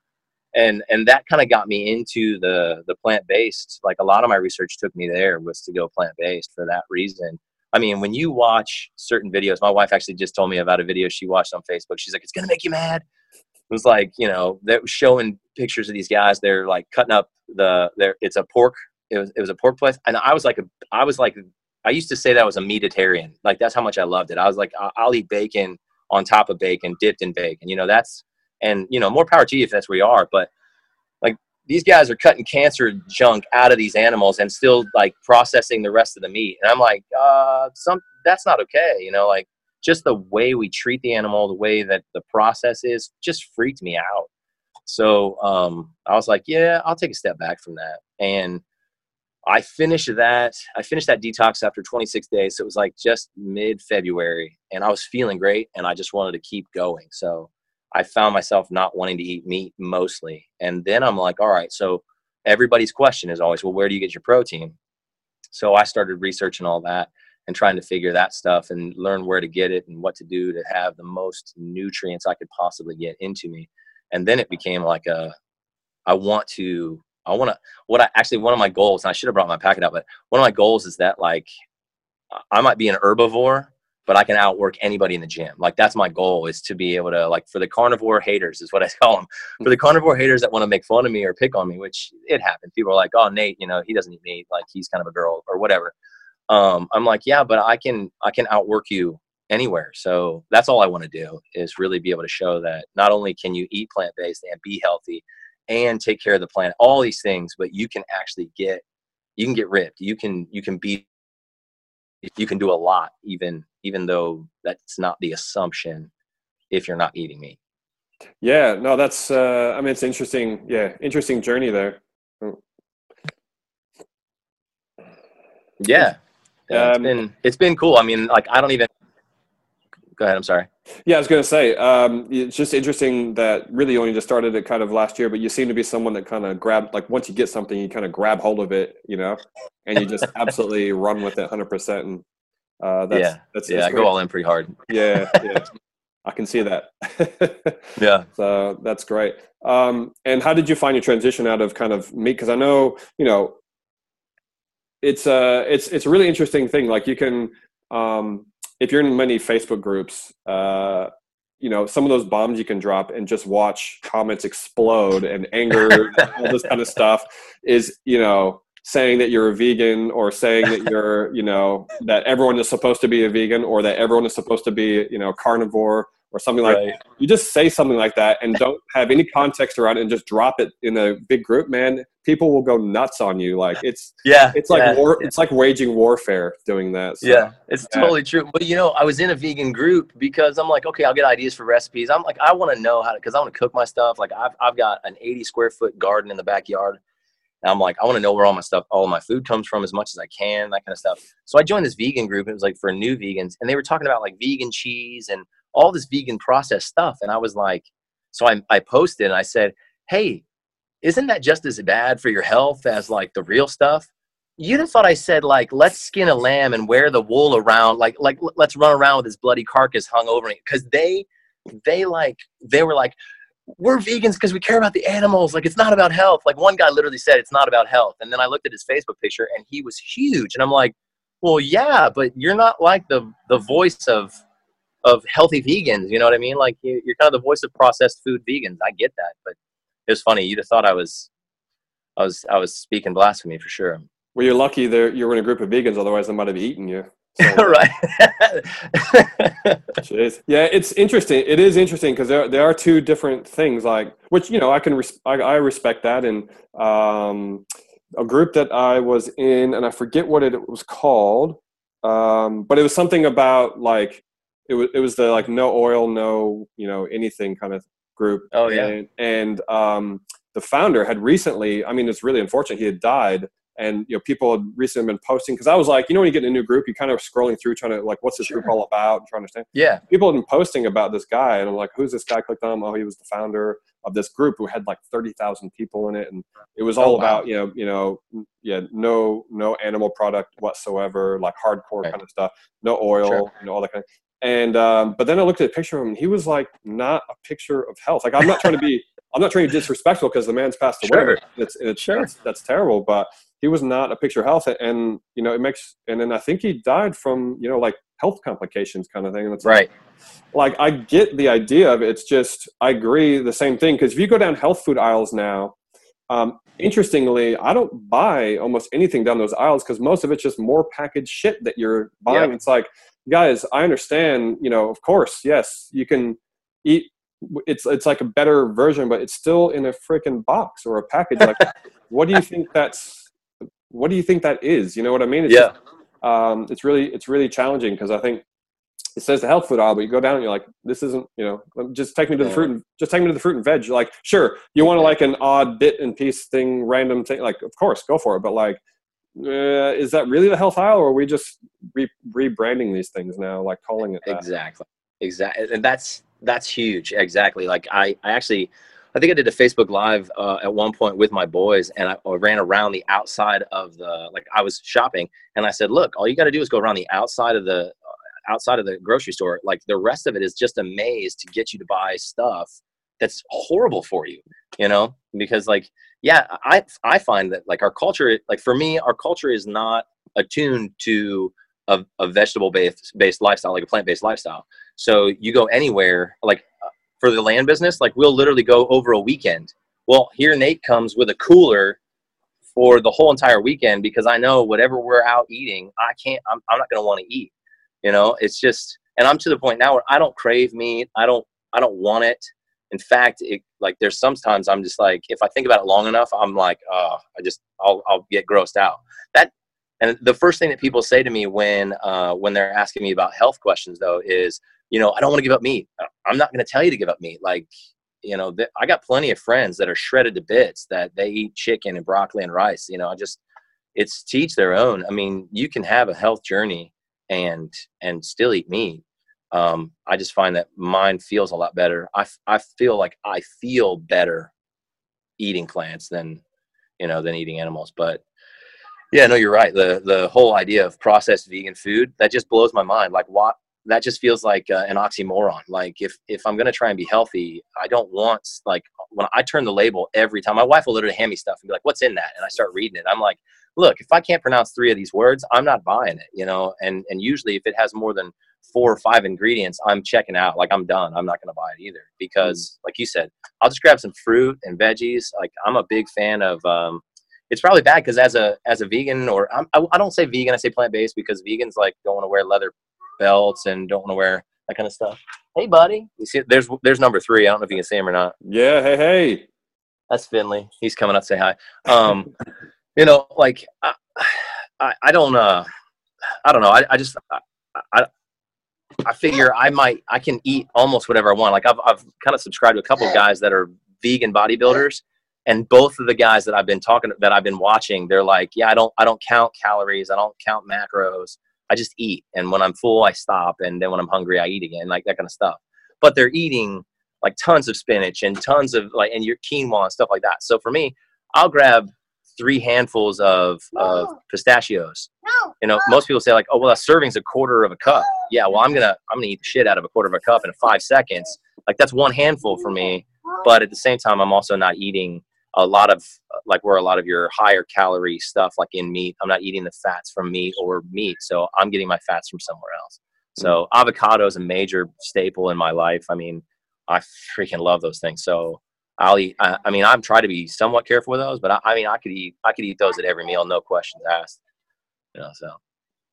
and and that kind of got me into the the plant based like a lot of my research took me there was to go plant based for that reason. I mean when you watch certain videos my wife actually just told me about a video she watched on facebook. She's like it's gonna make you mad. It was like you know was showing pictures of these guys. They're like cutting up the there it's a pork it was, it was a pork place and i was like a, i was like i used to say that was a meatitarian. Like that's how much i loved it. I was like i'll eat bacon on top of bacon dipped in bacon. You know that's and you know more power to you if that's where you are but like these guys are cutting cancer junk out of these animals and still like processing the rest of the meat and i'm like uh some that's not okay you know like just the way we treat the animal the way that the process is just freaked me out so um i was like yeah i'll take a step back from that and I finished that. I finished that detox after 26 days. So it was like just mid February, and I was feeling great, and I just wanted to keep going. So I found myself not wanting to eat meat mostly. And then I'm like, all right, so everybody's question is always, well, where do you get your protein? So I started researching all that and trying to figure that stuff and learn where to get it and what to do to have the most nutrients I could possibly get into me. And then it became like a, I want to, I want to, what I actually, one of my goals, and I should have brought my packet out, but one of my goals is that like, I might be an herbivore, but I can outwork anybody in the gym. Like that's my goal is to be able to like for the carnivore haters is what I (laughs) call them. For the carnivore haters that want to make fun of me or pick on me, which it happens. People are like, "Oh, Nate, you know, he doesn't eat meat. Like he's kind of a girl or whatever." Um, I'm like, "Yeah, but I can I can outwork you anywhere." So that's all I want to do is really be able to show that not only can you eat plant based and be healthy and take care of the planet, all these things, but you can actually get you can get ripped. You can you can be you can do a lot even even though that's not the assumption if you're not eating meat. Yeah no that's uh i mean it's interesting yeah interesting journey there. Yeah, yeah it's um, been it's been cool. I mean like i don't even go ahead i'm sorry. Yeah i was going to say um, it's just interesting that really only just started it kind of last year but you seem to be someone that kind of grabbed like once you get something you kind of grab hold of it you know? And you just (laughs) absolutely run with it 100% and uh, that's, yeah. that's, yeah that's i go all in pretty hard. Yeah yeah. (laughs) I can see that. (laughs) Yeah. So that's great. Um, and how did you find your transition out of kind of meat because i know you know it's a uh, it's it's a really interesting thing like you can um, if you're in many Facebook groups, uh, you know, some of those bombs you can drop and just watch comments explode and anger, (laughs) all this kind of stuff is, you know, saying that you're a vegan or saying that you're, you know, that everyone is supposed to be a vegan or that everyone is supposed to be, you know, carnivore or something like right. you just say something like that and don't have any context around it and just drop it in a big group man people will go nuts on you like it's yeah it's like yeah, war yeah. it's like waging warfare doing that so, yeah it's yeah. totally true but you know i was in a vegan group because i'm like okay i'll get ideas for recipes i'm like i want to know how to because i want to cook my stuff like I've, I've got an 80 square foot garden in the backyard and I'm like, I want to know where all my stuff, all my food comes from as much as I can, that kind of stuff. So I joined this vegan group. It was like for new vegans, and they were talking about like vegan cheese and all this vegan processed stuff. And I was like, so I, I posted and I said, hey, isn't that just as bad for your health as like the real stuff? You'd have thought I said like, let's skin a lamb and wear the wool around, like like let's run around with this bloody carcass hung over me. Because they they like they were like, we're vegans because we care about the animals. Like it's not about health. Like one guy literally said it's not about health. And then I looked at his Facebook picture and he was huge. And I'm like, well, yeah, but you're not like the the voice of of healthy vegans. You know what I mean? Like you're kind of the voice of processed food vegans. I get that, but it was funny. You'd have thought I was, I was, I was speaking blasphemy for sure. Well, you're lucky there. You're in a group of vegans. Otherwise, they might have eaten you. So, (laughs) right. (laughs) Jeez. Yeah, it's interesting. It is interesting because there there are two different things. Like which you know I can res- I, I respect that and um, a group that I was in and I forget what it was called, um, but it was something about like it was it was the like no oil, no you know anything kind of group. Oh yeah. And, and um, the founder had recently. I mean, it's really unfortunate. He had died, and you know people had recently been posting because I was like, you know, when you get in a new group, you kind of scrolling through trying to like, what's this sure. group all about? And trying to understand. Yeah. People had been posting about this guy, and I'm like, who's this guy? Clicked on him. Oh, he was the founder of this group who had like thirty thousand people in it, and it was oh, all oh, wow. about you know, you know, yeah, no, no animal product whatsoever, like hardcore right. kind of stuff, no oil, sure. you know, all that kind of. And um, but then I looked at a picture of him. he was like not a picture of health. Like I'm not trying to be, I'm not trying to be disrespectful because the man's passed away. Sure. It's, it's sure. That's, that's, terrible. But he was not a picture of health, and you know it makes. And then I think he died from you know like health complications kind of thing. And it's right. Like, like I get the idea of it. It's just I agree the same thing because if you go down health food aisles now, um, interestingly, I don't buy almost anything down those aisles because most of it's just more packaged shit that you're buying. Yep. It's like guys, I understand, you know, of course, yes, you can eat it's it's like a better version, but it's still in a freaking box or a package. Like, (laughs) what do you think that's? What do you think that is? You know what I mean? It's yeah. Just, um, it's really it's really challenging because I think it says the health food aisle, but you go down and you're like, this isn't, you know, just take me to the fruit and just take me to the fruit and veg. You're like, sure, you want to like an odd bit and piece thing, random thing, like, of course, go for it. But like, uh, is that really the health aisle, or are we just re- rebranding these things now, like calling it that? Exactly, exactly, and that's that's huge. Exactly. Like I, I actually, I think I did a Facebook Live uh, at one point with my boys, and I, I ran around the outside of the like I was shopping, and I said, "Look, all you got to do is go around the outside of the uh, outside of the grocery store. Like the rest of it is just a maze to get you to buy stuff that's horrible for you." You know, because like yeah, I I find that like our culture, like for me, our culture is not attuned to a, a vegetable based based lifestyle, like a plant based lifestyle. So you go anywhere, like uh, for the land business, like we'll literally go over a weekend. Well, here Nate comes with a cooler for the whole entire weekend because I know whatever we're out eating, I can't. I'm, I'm not going to want to eat. You know, it's just, and I'm to the point now where I don't crave meat. I don't. I don't want it. In fact, it, like there's sometimes I'm just like, if I think about it long enough, I'm like, oh, I just, I'll, I'll get grossed out. That and the first thing that people say to me when uh, when they're asking me about health questions, though, is you know I don't want to give up meat. I'm not going to tell you to give up meat. Like you know, th- I got plenty of friends that are shredded to bits that they eat chicken and broccoli and rice. You know, I just it's teach their own. I mean, you can have a health journey and and still eat meat. Um, I just find that mine feels a lot better. I, I feel like I feel better eating plants than you know than eating animals. But yeah, no, you're right. The the whole idea of processed vegan food that just blows my mind. Like, what? That just feels like uh, an oxymoron. Like, if if I'm gonna try and be healthy, I don't want like when I turn the label every time. My wife will literally hand me stuff and be like, "What's in that?" And I start reading it. I'm like, "Look, if I can't pronounce three of these words, I'm not buying it." You know. And and usually, if it has more than four or five ingredients, I'm checking out. Like, I'm done. I'm not gonna buy it either because, like you said, I'll just grab some fruit and veggies. Like, I'm a big fan of. Um, it's probably bad because as a as a vegan or I'm, I, I don't say vegan, I say plant based because vegans like don't want to wear leather belts and don't want to wear that kind of stuff. Hey, buddy, you see, there's there's number three. I don't know if you can see him or not. Yeah, hey, hey, that's Finley. He's coming up to say hi. Um, (laughs) you know, like I, I, I don't uh, I don't know. I, I just I, I I figure I might I can eat almost whatever I want. Like I've I've kind of subscribed to a couple of guys that are vegan bodybuilders and both of the guys that I've been talking that I've been watching, they're like, yeah, I don't I don't count calories, I don't count macros. I just eat, and when I'm full, I stop, and then when I'm hungry, I eat again, like that kind of stuff. But they're eating like tons of spinach and tons of like and your quinoa and stuff like that. So for me, I'll grab three handfuls of of pistachios. You know, most people say like, oh well, a serving's a quarter of a cup. Yeah, well, I'm gonna I'm gonna eat the shit out of a quarter of a cup in five seconds. Like that's one handful for me. But at the same time, I'm also not eating a lot of like where a lot of your higher calorie stuff like in meat i'm not eating the fats from meat or meat so i'm getting my fats from somewhere else so mm. avocado is a major staple in my life i mean i freaking love those things so i'll eat i, I mean i'm trying to be somewhat careful with those but I, I, mean i could eat i could eat those at every meal no questions asked. You know so.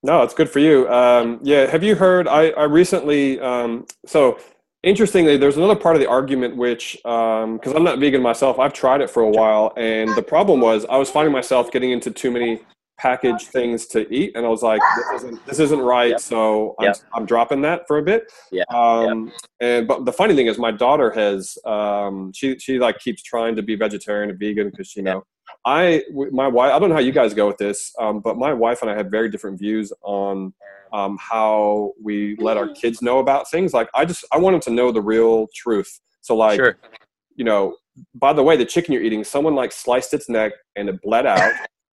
No it's good for you. Um, yeah have you heard i, I recently um, so Interestingly, there's another part of the argument which, because um, I'm not vegan myself, I've tried it for a while, and the problem was I was finding myself getting into too many packaged things to eat, and I was like, this isn't, this isn't right, yep. so I'm, yep. I'm, dropping that for a bit. Yeah. Um, yep. And but the funny thing is, my daughter has um, she she like keeps trying to be vegetarian and vegan because you know. I my wife I don't know how you guys go with this, um, but my wife and I have very different views on um, how we let our kids know about things. Like I just I want them to know the real truth. So like, sure. you know, by the way, the chicken you're eating, someone like sliced its neck and it bled out.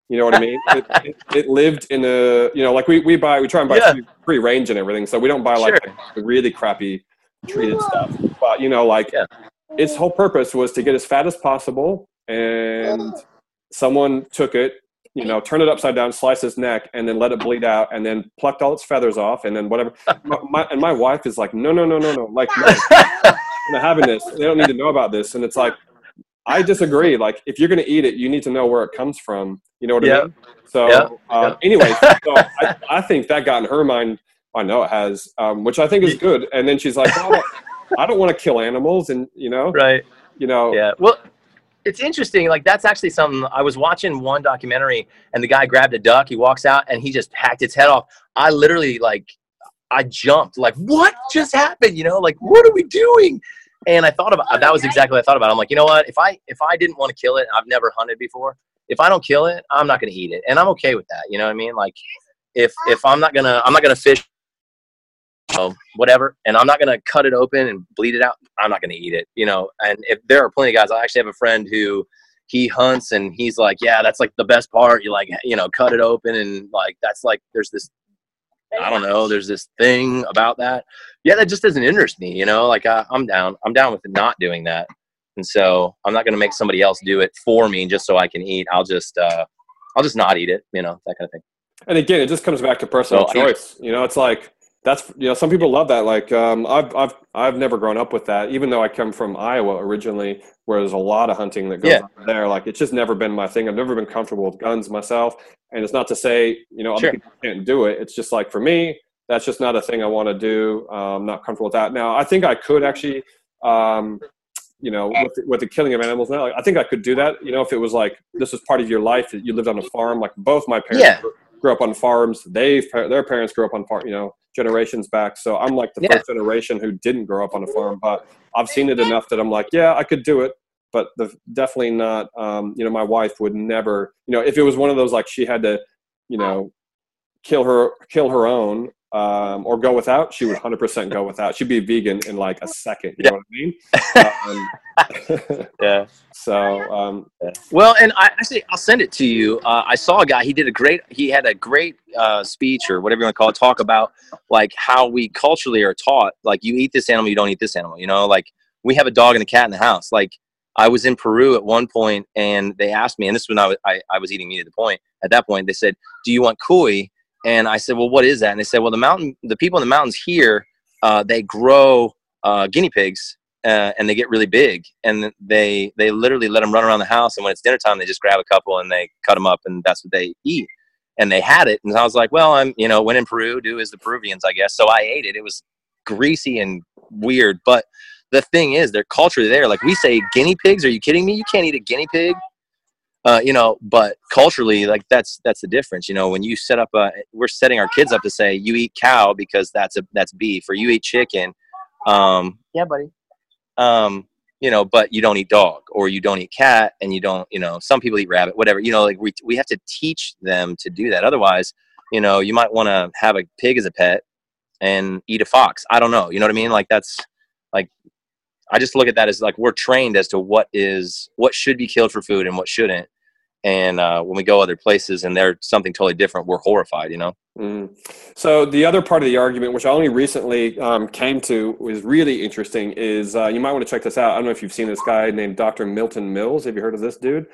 You know what I mean? It, it, it, lived in a, you know, like we, we buy, we try and buy yeah. free range and everything. So we don't buy like sure. the really crappy treated stuff. But, you know, like yeah. its whole purpose was to get as fat as possible. And someone took it, you know, turned it upside down, sliced its neck, and then let it bleed out, and then plucked all its feathers off, and then whatever. my, my, and my wife is like, no, no, no, no, no, like, (laughs) no, I'm not having this. They don't need to know about this. And it's like, I disagree. Like, if you're going to eat it, you need to know where it comes from. You know what I mean? So, yeah. Uh, anyway, (laughs) so I, I, think that got in her mind. I know it has, um, which I think is good. And then she's like, oh, I don't want to kill animals, and you know, right? You know, yeah. Well, it's interesting. Like that's actually something I was watching one documentary and the guy grabbed a duck. He walks out and he just hacked its head off. I literally like, I jumped like, what just happened? You know, like what are we doing? And I thought about that was exactly what I thought about. I'm like, you know what? If I if I didn't want to kill it, I've never hunted before. If I don't kill it, I'm not going to eat it, and I'm okay with that. You know what I mean? Like, if if I'm not gonna I'm not gonna fish know, whatever. And I'm not going to cut it open and bleed it out. I'm not going to eat it, you know. And if there are plenty of guys, I actually have a friend who he hunts and he's like, yeah, that's like the best part. You like, you know, cut it open and like that's like there's this. I don't know. There's this thing about that. Yeah, that just doesn't interest me. You know, like I, I'm down. I'm down with not doing that. And so I'm not going to make somebody else do it for me just so I can eat. I'll just, uh, I'll just not eat it. You know, that kind of thing. And again, it just comes back to personal well, choice. I, you know, it's like that's you know some people love that. Like um, I've I've I've never grown up with that. Even though I come from Iowa originally, where there's a lot of hunting that goes yeah. on there. Like it's just never been my thing. I've never been comfortable with guns myself. And it's not to say you know other sure. people can't do it. It's just like for me, that's just not a thing I want to do. I'm um, not comfortable with that. Now I think I could actually. Um, you know, with the, with the, killing of animals now, like, I think I could do that. You know, if it was like this was part of your life, you lived on a farm. Like both my parents yeah. Grew up on farms. They their parents grew up on farm. You know, generations back. So I'm like the yeah. first generation who didn't grow up on a farm, but I've seen it enough that I'm like, yeah, I could do it. But the, definitely not. Um, you know, my wife would never. You know, if it was one of those like she had to, you know, kill her kill her own um, or go without, she would 100% go without. She'd be vegan in like a second. You yeah. know what I mean? Um, (laughs) (laughs) yeah. So, um, well, and I actually, I'll send it to you. Uh, I saw a guy, he did a great, he had a great uh, speech or whatever you want to call it, talk about like how we culturally are taught, like you eat this animal, you don't eat this animal, you know, like we have a dog and a cat in the house. Like I was in Peru at one point and they asked me, and this was when I was, I, I was eating meat at the point, at that point, they said, do you want cuy? And I said, well, what is that? And they said, well, the mountain, the people in the mountains here, uh, they grow uh, guinea pigs uh, and they get really big. And they they literally let them run around the house. And when it's dinner time they just grab a couple and they cut them up and that's what they eat. And they had it. And i was like well i'm you know when in peru do as the peruvians i guess. So i ate it. It was greasy and weird. But the thing is their culture there like we say guinea pigs? Are you kidding me? You can't eat a guinea pig uh, you know, but culturally, like that's that's the difference. You know, when you set up a, we're setting our kids up to say you eat cow because that's a that's beef, or you eat chicken. Um, yeah, buddy. Um, you know, but you don't eat dog, or you don't eat cat, and you don't, you know, some people eat rabbit, whatever. You know, like we we have to teach them to do that. Otherwise, you know, you might want to have a pig as a pet and eat a fox. I don't know. You know what I mean? Like that's like I just look at that as like we're trained as to what is what should be killed for food and what shouldn't and uh, when we go other places and they're something totally different we're horrified you know? Mm. so the other part of the argument which i only recently um, came to was really interesting is uh, you might want to check this out. I don't know if you've seen this guy named dr milton mills. Have you heard of this dude?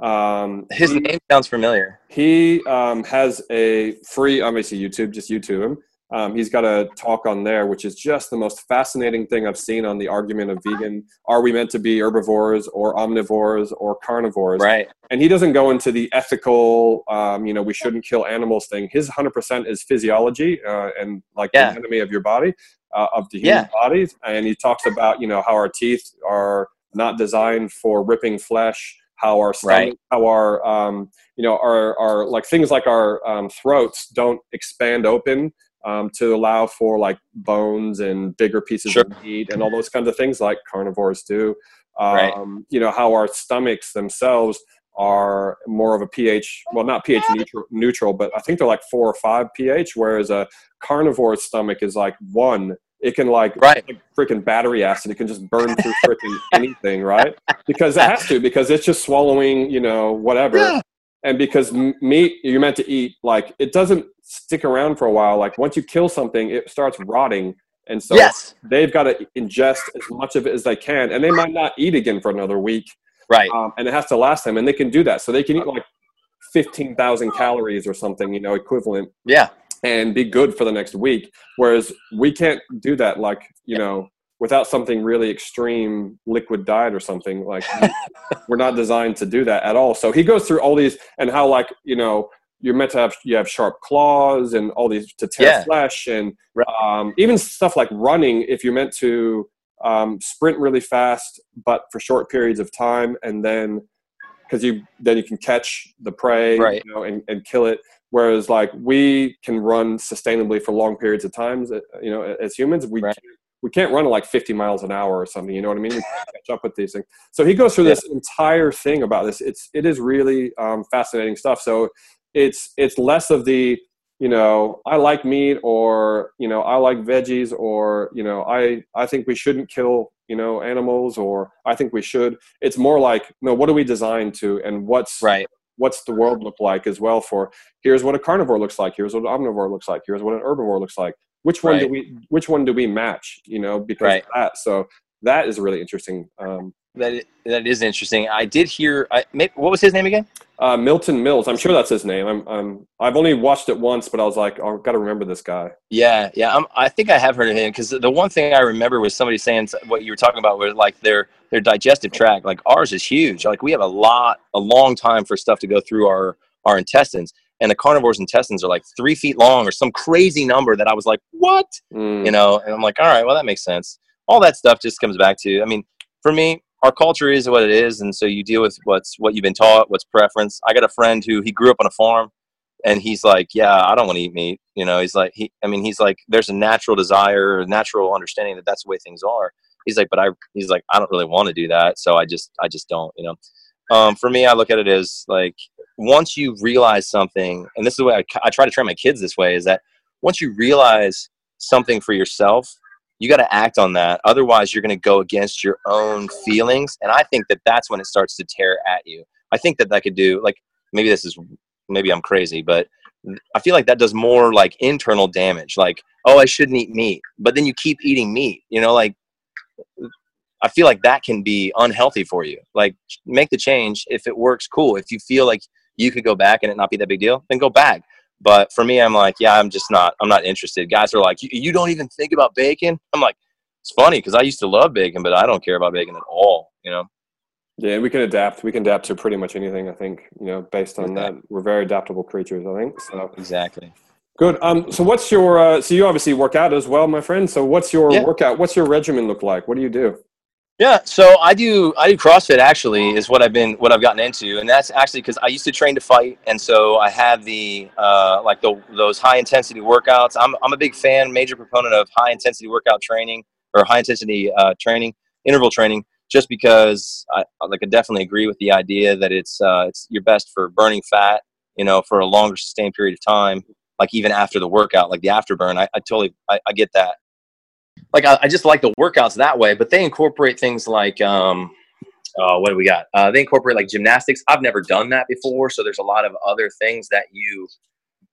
Um, his name sounds familiar. he um, has a free obviously youtube just youtube him um, he's got a talk on there, which is just the most fascinating thing I've seen on the argument of vegan. Are we meant to be herbivores or omnivores or carnivores? Right. And he doesn't go into the ethical, um, you know, we shouldn't kill animals thing. His 100% is physiology uh, and like yeah. the anatomy of your body, uh, of the human yeah. bodies. And he talks about, you know, how our teeth are not designed for ripping flesh how our stomach, right. how our um, you know our, our like things like our um, throats don't expand open um, to allow for like bones and bigger pieces sure. of meat and all those kinds of things like carnivores do. Um, right. You know, how our stomachs themselves are more of a pH, well, not pH neutral, neutral, but I think they're like four or five pH, whereas a carnivore's stomach is like one. It can like, right. like freaking battery acid. It can just burn through freaking anything, right? Because it has to, because it's just swallowing, you know, whatever. Yeah and because meat you're meant to eat like it doesn't stick around for a while. Like once you kill something it starts rotting. And so yes. they've got to ingest as much of it as they can. And they might not eat again for another week right. um, and it has to last them. And they can do that. So they can eat like 15000 calories or something you know equivalent. Yeah. And be good for the next week. Whereas we can't do that like you know without something really extreme liquid diet or something like (laughs) we're not designed to do that at all so he goes through all these and how like you know you're meant to have you have sharp claws and all these to tear yeah. flesh and um, even stuff like running if you're meant to um, sprint really fast but for short periods of time and then because you then you can catch the prey right. you know, and, and kill it whereas like we can run sustainably for long periods of times uh, you know as humans we right we can't run at like 50 miles an hour or something. You know what I mean? We catch up with these things. So he goes through this entire thing about this. It's it is really um, fascinating stuff. So it's it's less of the you know I like meat or you know I like veggies or you know I I think we shouldn't kill you know animals or I think we should. It's more like no, what are we designed to and what's right what's the world look like as well for here's what a carnivore looks like here's what an omnivore looks like here's what an herbivore looks like which one right. do we which one do we match you know because right. that so that is really interesting um, that that is interesting i did hear I, what was his name again Uh, Milton Mills. I'm sure that's his name. I'm, I'm I've only watched it once, but I was like, oh, I've got to remember this guy. Yeah, yeah. I'm, i think I have heard of him because the one thing I remember was somebody saying what you were talking about, was like their their digestive tract. Like ours is huge. Like we have a lot, a long time for stuff to go through our our intestines, and the carnivore's intestines are like three feet long or some crazy number that I was like, what? Mm. You know? And I'm like, all right, well that makes sense. All that stuff just comes back to. I mean, for me, our culture is what it is, and so you deal with what's what you've been taught, what's preference. I got a friend who he grew up on a farm, and he's like, yeah, I don't want to eat meat. You know, he's like, he, I mean, he's like, there's a natural desire, a natural understanding that that's the way things are. He's like, but I, he's like, I don't really want to do that, so I just, I just don't. You know, um, for me, I look at it as like once you realize something, and this is the way I, I try to train my kids this way, is that once you realize something for yourself you got to act on that. Otherwise you're going to go against your own feelings and i think that that's when it starts to tear at you. I think that that could do like maybe this is maybe i'm crazy but i feel like that does more like internal damage like oh i shouldn't eat meat but then you keep eating meat you know like i feel like that can be unhealthy for you. Like make the change. If it works cool. If you feel like you could go back and it not be that big deal then go back but for me, I'm like, yeah, I'm just not, I'm not interested. Guys are like, you don't even think about bacon. I'm like, it's funny because I used to love bacon, but I don't care about bacon at all. You know. Yeah, we can adapt. We can adapt to pretty much anything. I think you know, based on that, we're very adaptable creatures. I think so. Exactly. Good. Um. So, what's your? Uh, so, you obviously work out as well, my friend. So, what's your yeah. workout? What's your regimen look like? What do you do? Yeah, so I do I do CrossFit actually is what I've been what I've gotten into, and that's actually because I used to train to fight, and so I have the uh, like the those high intensity workouts. I'm I'm a big fan, major proponent of high intensity workout training or high intensity uh, training, interval training, just because I like I definitely agree with the idea that it's uh, it's your best for burning fat, you know, for a longer sustained period of time, like even after the workout, like the afterburn. I, I totally I, I get that like I, I, just like the workouts that way, but they incorporate things like um, uh, what do we got? Uh, they incorporate like gymnastics. I've never done that before, so there's a lot of other things that you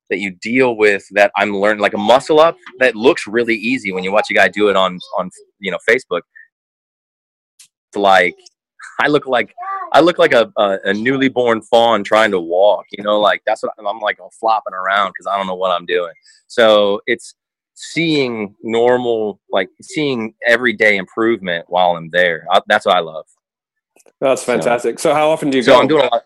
that you deal with that I'm learning. Like a muscle up that looks really easy when you watch a guy do it on on you know Facebook. It's like I look like I look like a, a, a, newly born fawn trying to walk. You know, like that's what I'm like flopping around because I don't know what I'm doing. So it's seeing normal, like seeing everyday improvement while I'm there. I, that's what I love. That's fantastic. So, so how often do you so go? I'm doing a lot.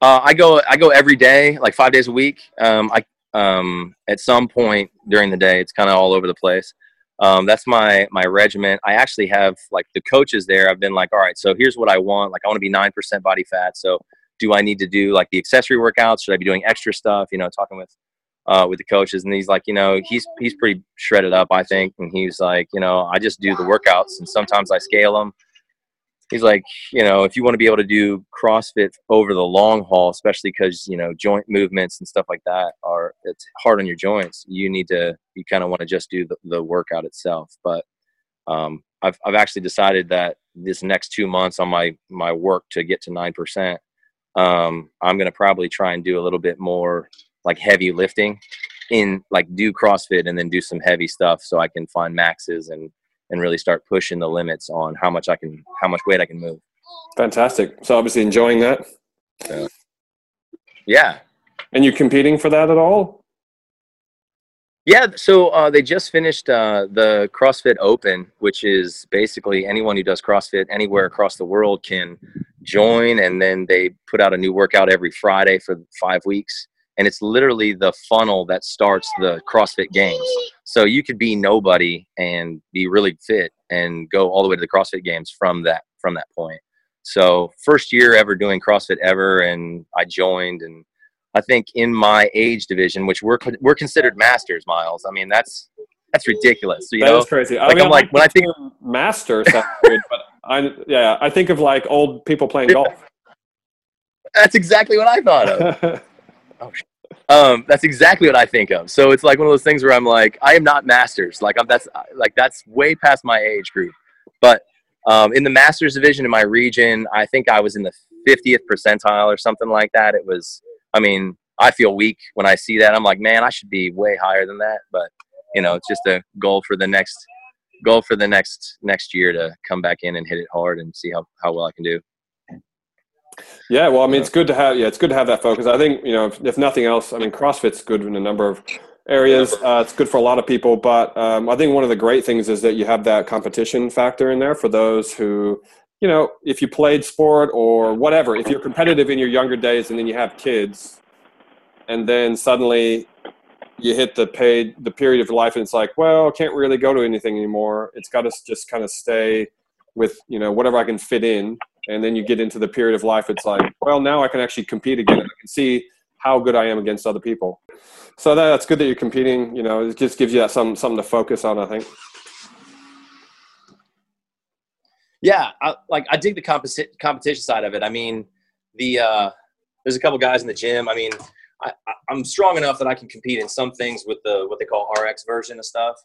Uh, I go. I go every day, like five days a week. Um, I um, at some point during the day, it's kind of all over the place. Um, that's my my regiment. I actually have like the coaches there. I've been like, all right, so here's what I want. Like, I want to be nine percent body fat. So, do I need to do like the accessory workouts? Should I be doing extra stuff? You know, talking with uh, with the coaches, and he's like, you know, he's he's pretty shredded up, I think, and he's like, you know, I just do the workouts, and sometimes I scale them. He's like, you know, if you want to be able to do CrossFit over the long haul, especially because you know joint movements and stuff like that are it's hard on your joints. You need to, you kind of want to just do the, the workout itself. But um, I've I've actually decided that this next two months on my my work to get to nine percent, um, I'm going to probably try and do a little bit more like heavy lifting in like do CrossFit and then do some heavy stuff so I can find maxes and and really start pushing the limits on how much I can how much weight I can move. Fantastic. So obviously enjoying that. Yeah. yeah. And you competing for that at all? Yeah, so uh, they just finished uh, the CrossFit Open, which is basically anyone who does CrossFit anywhere across the world can join, and then they put out a new workout every Friday for five weeks and it's literally the funnel that starts the CrossFit Games. So you could be nobody and be really fit and go all the way to the CrossFit Games from that from that point. So first year ever doing CrossFit ever, and I joined, and I think in my age division, which we're we're considered masters, Miles. I mean that's that's ridiculous. You that know, crazy. Like I mean, I'm like when I think master sounds good, but I yeah I think of like old people playing golf. (laughs) That's exactly what I thought of. (laughs) oh, um, that's exactly what I think of. So it's like one of those things where I'm like, I am not masters. Like I'm that's like that's way past my age group. But um, in the masters division in my region, I think I was in the 50th percentile or something like that. It was. I mean, I feel weak when I see that. I'm like, man, I should be way higher than that. But you know, it's just a goal for the next goal for the next next year to come back in and hit it hard and see how how well I can do. Yeah, well, I mean, it's good to have. Yeah, it's good to have that focus. I think you know, if, if nothing else, I mean, CrossFit's good in a number of areas. Uh, it's good for a lot of people, but um, I think one of the great things is that you have that competition factor in there for those who, you know, if you played sport or whatever, if you're competitive in your younger days and then you have kids, and then suddenly you hit the paid the period of life and it's like, well, I can't really go to anything anymore. It's got to just kind of stay with you know whatever I can fit in, and then you get into the period of life. It's like, well, now I can actually compete again. I can see how good I am against other people. So that, that's good that you're competing. You know, it just gives you that some something to focus on. I think. Yeah, I, like I dig the competi- competition side of it. I mean, the uh, there's a couple guys in the gym. I mean, I, am strong enough that I can compete in some things with the what they call RX version of stuff.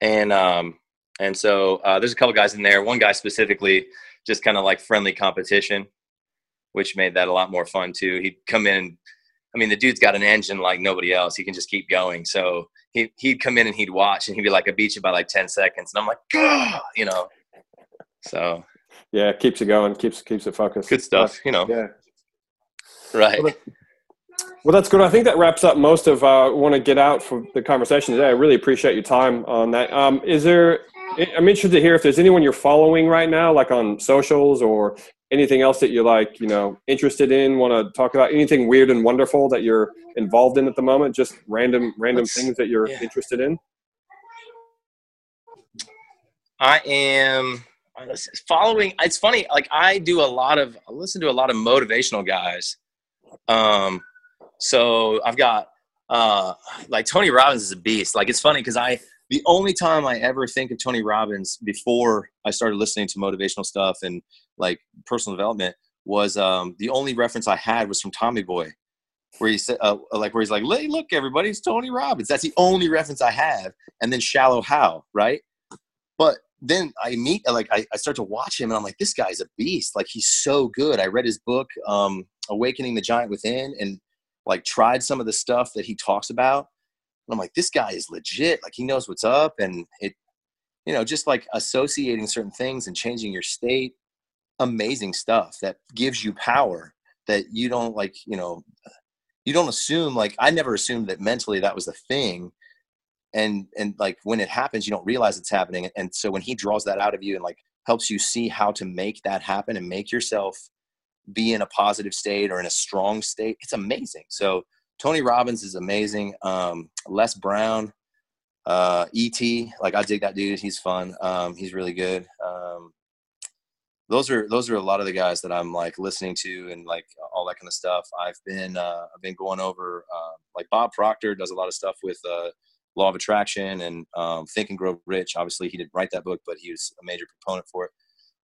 And um, and so uh, there's a couple guys in there. One guy specifically, just kind of like friendly competition, which made that a lot more fun too. He'd come in. I mean, the dude's got an engine like nobody else. He can just keep going. So he he'd come in and he'd watch, and he'd be like, "I beat you by like ten seconds," and I'm like, "God," you know. So yeah, keeps it going, keeps keeps it focused. Good stuff, you know. Yeah. Right. Well, that's good. I think that wraps up most of uh, want to get out for the conversation today. I really appreciate your time on that. Um, is there? I'm interested to hear if there's anyone you're following right now, like on socials or anything else that you're like, you know, interested in. Want to talk about anything weird and wonderful that you're involved in at the moment? Just random, random Let's, things that you're yeah. interested in. I am following. It's funny. Like I do a lot of. I listen to a lot of motivational guys. Um, so I've got uh, like Tony Robbins is a beast. Like it's funny because I the only time I ever think of Tony Robbins before I started listening to motivational stuff and like personal development was um, the only reference I had was from Tommy Boy, where he said uh, like where he's like, "Hey, look, everybody, it's Tony Robbins." That's the only reference I have, and then Shallow Hal, right? But then I meet like I, I start to watch him, and I'm like, this guy's a beast. Like he's so good. I read his book, um, Awakening the Giant Within, and like tried some of the stuff that he talks about. And I'm like, this guy is legit. Like he knows what's up. And it, you know, just like associating certain things and changing your state, amazing stuff that gives you power that you don't like, you know, you don't assume like I never assumed that mentally that was the thing. And and like when it happens, you don't realize it's happening. And so when he draws that out of you and like helps you see how to make that happen and make yourself be in a positive state or in a strong state. It's amazing. So Tony Robbins is amazing. Um, Les Brown, uh, ET, like I dig that dude. He's fun. Um, he's really good. Um, those are those are a lot of the guys that I'm like listening to and like all that kind of stuff. I've been uh, I've been going over uh, like Bob Proctor does a lot of stuff with uh, Law of Attraction and um, Think and Grow Rich. Obviously, he didn't write that book, but he was a major proponent for it.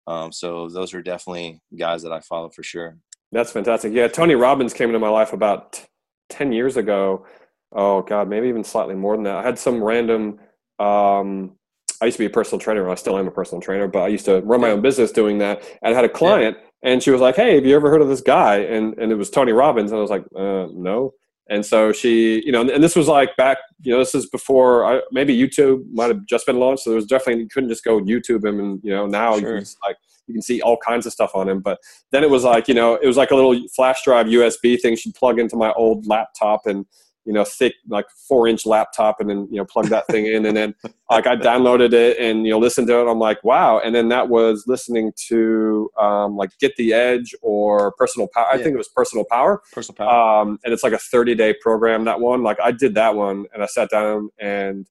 Um, so those are definitely guys that I follow for sure. That's fantastic. Yeah, Tony Robbins came into my life about ten years ago. Oh God, maybe even slightly more than that. I had some random. Um, I used to be a personal trainer. And I still am a personal trainer, but I used to run my own business doing that. And I had a client, yeah. and she was like, "Hey, have you ever heard of this guy?" And and it was Tony Robbins, and I was like, uh, "No." And so she, you know, and this was like back, you know, this is before I, maybe YouTube might have just been launched. So there was definitely you couldn't just go YouTube him, and you know now sure. you can like you can see all kinds of stuff on him. But then it was like you know it was like a little flash drive USB thing she'd plug into my old laptop, and you know thick like four inch laptop and then you know plug that thing in. And then (laughs) like i downloaded it and you know listened to it. I'm like wow. And then that was listening to um, like get the edge or personal power i think it was personal power. Personal power. Um, and it's like a 30 day program that one. Like i did that one and i sat down and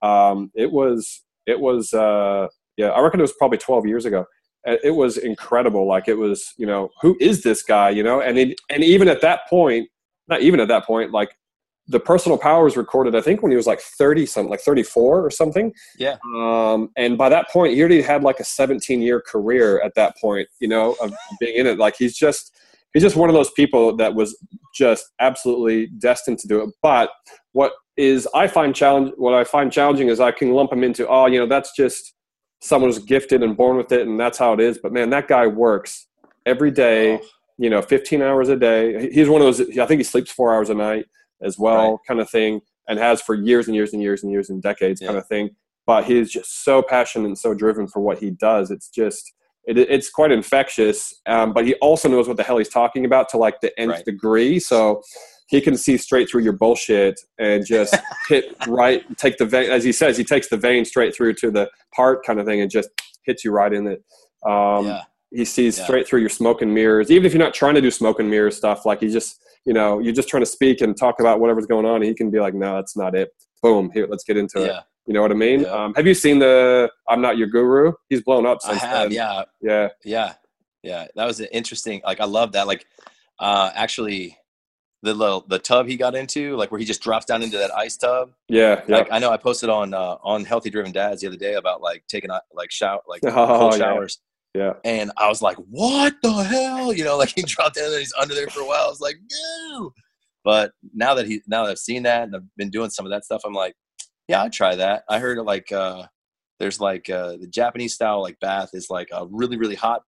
um, it was it was uh, yeah i reckon it was probably 12 years ago. It was incredible. Like it was you know who is this guy you know? And it, and even at that point not even at that point like the personal power was recorded i think when he was like 30 something like 34 or something. Yeah. Um, and by that point he already had like a 17 year career at that point you know of being in it. Like he's just he's just one of those people that was just absolutely destined to do it. But what is i find challenge what i find challenging is i can lump him into oh you know that's just someone who's gifted and born with it and that's how it is. But man that guy works every day oh. you know 15 hours a day. He's one of those i think he sleeps four hours a night as well, right. kind of thing, and has for years and years and years and years and decades, yeah. kind of thing. But he's just so passionate and so driven for what he does. It's just it, it's quite infectious. Um, but he also knows what the hell he's talking about to like the nth right. degree. So he can see straight through your bullshit and just (laughs) hit right, take the vein, as he says, he takes the vein straight through to the heart kind of thing and just hits you right in it. Um, yeah. He sees yeah. straight through your smoke and mirrors, even if you're not trying to do smoke and mirrors stuff. Like he just, you know, you're just trying to speak and talk about whatever's going on. And he can be like, no, that's not it. Boom. Here, let's get into yeah. it. You know what I mean? Yeah. Um, have you seen the "I'm Not Your Guru"? He's blown up since I have. Then. Yeah. Yeah. Yeah. Yeah. That was an interesting. Like I love that. Like, uh, actually, the little the tub he got into, like where he just drops down into that ice tub. Yeah, yeah. Like I know I posted on uh, on Healthy Driven Dads the other day about like taking like shower like (laughs) oh, cold showers. Yeah. And I was like, what the hell? You know, (laughs) like he dropped in there, he's under there for a while. I was like, no. But now that he now that I've seen that and I've been doing some of that stuff, I'm like, yeah, I'd try that. I heard like uh there's like uh the Japanese style like bath is like a really, really hot.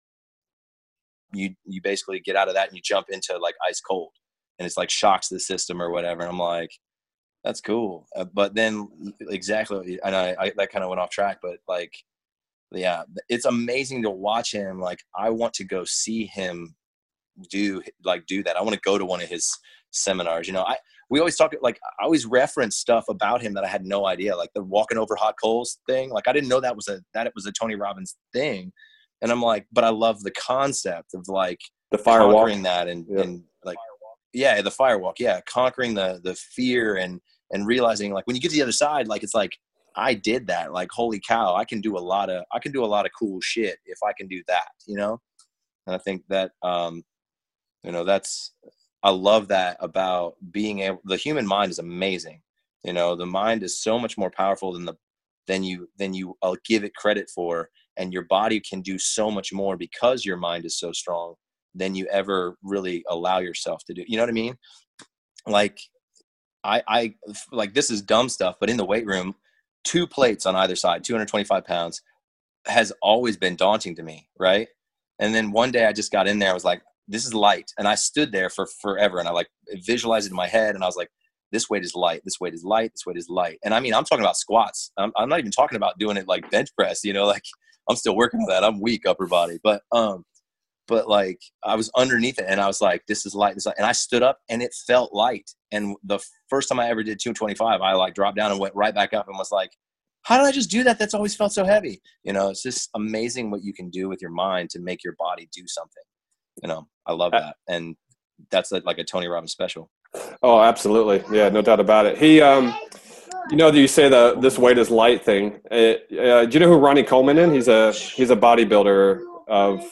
You you basically get out of that and you jump into like ice cold and it's like shocks the system or whatever. And I'm like, that's cool. Uh, but then exactly, and I, I that kind of went off track, but like, yeah, it's amazing to watch him. Like, I want to go see him do like do that. I want to go to one of his seminars. You know, I we always talk like I always reference stuff about him that I had no idea, like the walking over hot coals thing. Like I didn't know that was a that it was a Tony Robbins thing, and I'm like, but I love the concept of like the fire conquering that and yeah. and like yeah the firewalk yeah conquering the the fear and and realizing like when you get to the other side like it's like i did that like holy cow i can do a lot of i can do a lot of cool shit if i can do that you know and i think that um you know that's i love that about being able the human mind is amazing you know the mind is so much more powerful than the than you than you i'll give it credit for and your body can do so much more because your mind is so strong than you ever really allow yourself to do. You know what I mean? Like I I like this is dumb stuff, but in the weight room, two plates on either side, 225 pounds, has always been daunting to me, right? And then one day I just got in there, I was like, this is light. And I stood there for forever and I like visualized it in my head and I was like, this weight is light, this weight is light, this weight is light. And I mean, I'm talking about squats. I'm, I'm not even talking about doing it like bench press, you know, (laughs) like I'm still working on that. I'm weak upper body, but um, but like I was underneath it and I was like, this is light, this is light. And I stood up and it felt light. And the first time I ever did 225, I like dropped down and went right back up and was like, how did I just do that? That's always felt so heavy. You know, it's just amazing what you can do with your mind to make your body do something. You know, I love that. And that's like a Tony Robbins special. Oh, absolutely. Yeah, no doubt about it. He, um, you know, you say the this weight is light thing. Uh, uh, do you know who Ronnie Coleman is? He's a he's a bodybuilder of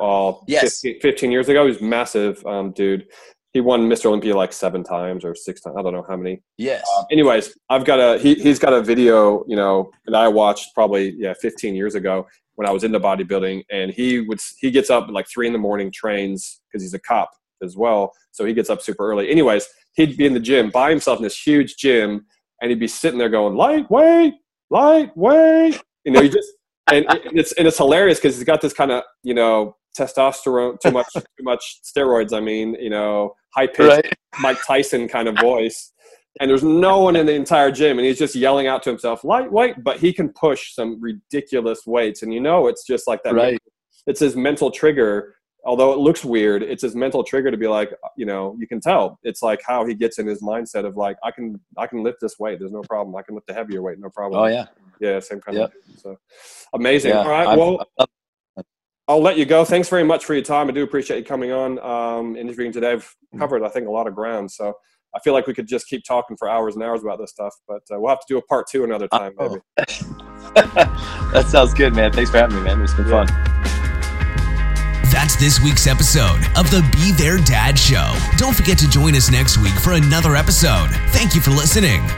uh, yes. 15, 15, years ago. He's massive um, dude. He won Mr. Olympia like seven times or six times. I don't know how many. Yes. Uh, anyways, I've got a he, he's got a video, you know, that I watched probably yeah 15 years ago when I was into bodybuilding, and he would he gets up at like three in the morning, trains because he's a cop as well, so he gets up super early. Anyways, he'd be in the gym by himself in this huge gym, and he'd be sitting there going lightweight, lightweight. You know, he just and it's and it's hilarious because he's got this kind of you know testosterone, too much, (laughs) too much steroids. I mean, you know, high pitched right. Mike Tyson kind of voice. And there's no one in the entire gym, and he's just yelling out to himself, lightweight, but he can push some ridiculous weights. And you know, it's just like that. Right. It's his mental trigger. Although it looks weird, it's his mental trigger to be like, you know, you can tell. It's like how he gets in his mindset of like, I can, I can lift this weight. There's no problem. I can lift a heavier weight. No problem. Oh yeah. Yeah. Same kind yep. of. So amazing. Yeah, All right. well, I've, I'll let you go. Thanks very much for your time. I do appreciate you coming on, um, interviewing today. I've mm. covered, I think, a lot of ground. So I feel like we could just keep talking for hours and hours about this stuff, but uh, we'll have to do a part two another time, maybe. (laughs) that sounds good, man. Thanks for having me, man. It's been yeah. fun. That's this week's episode of the Be Their Dad Show. Don't forget to join us next week for another episode. Thank you for listening.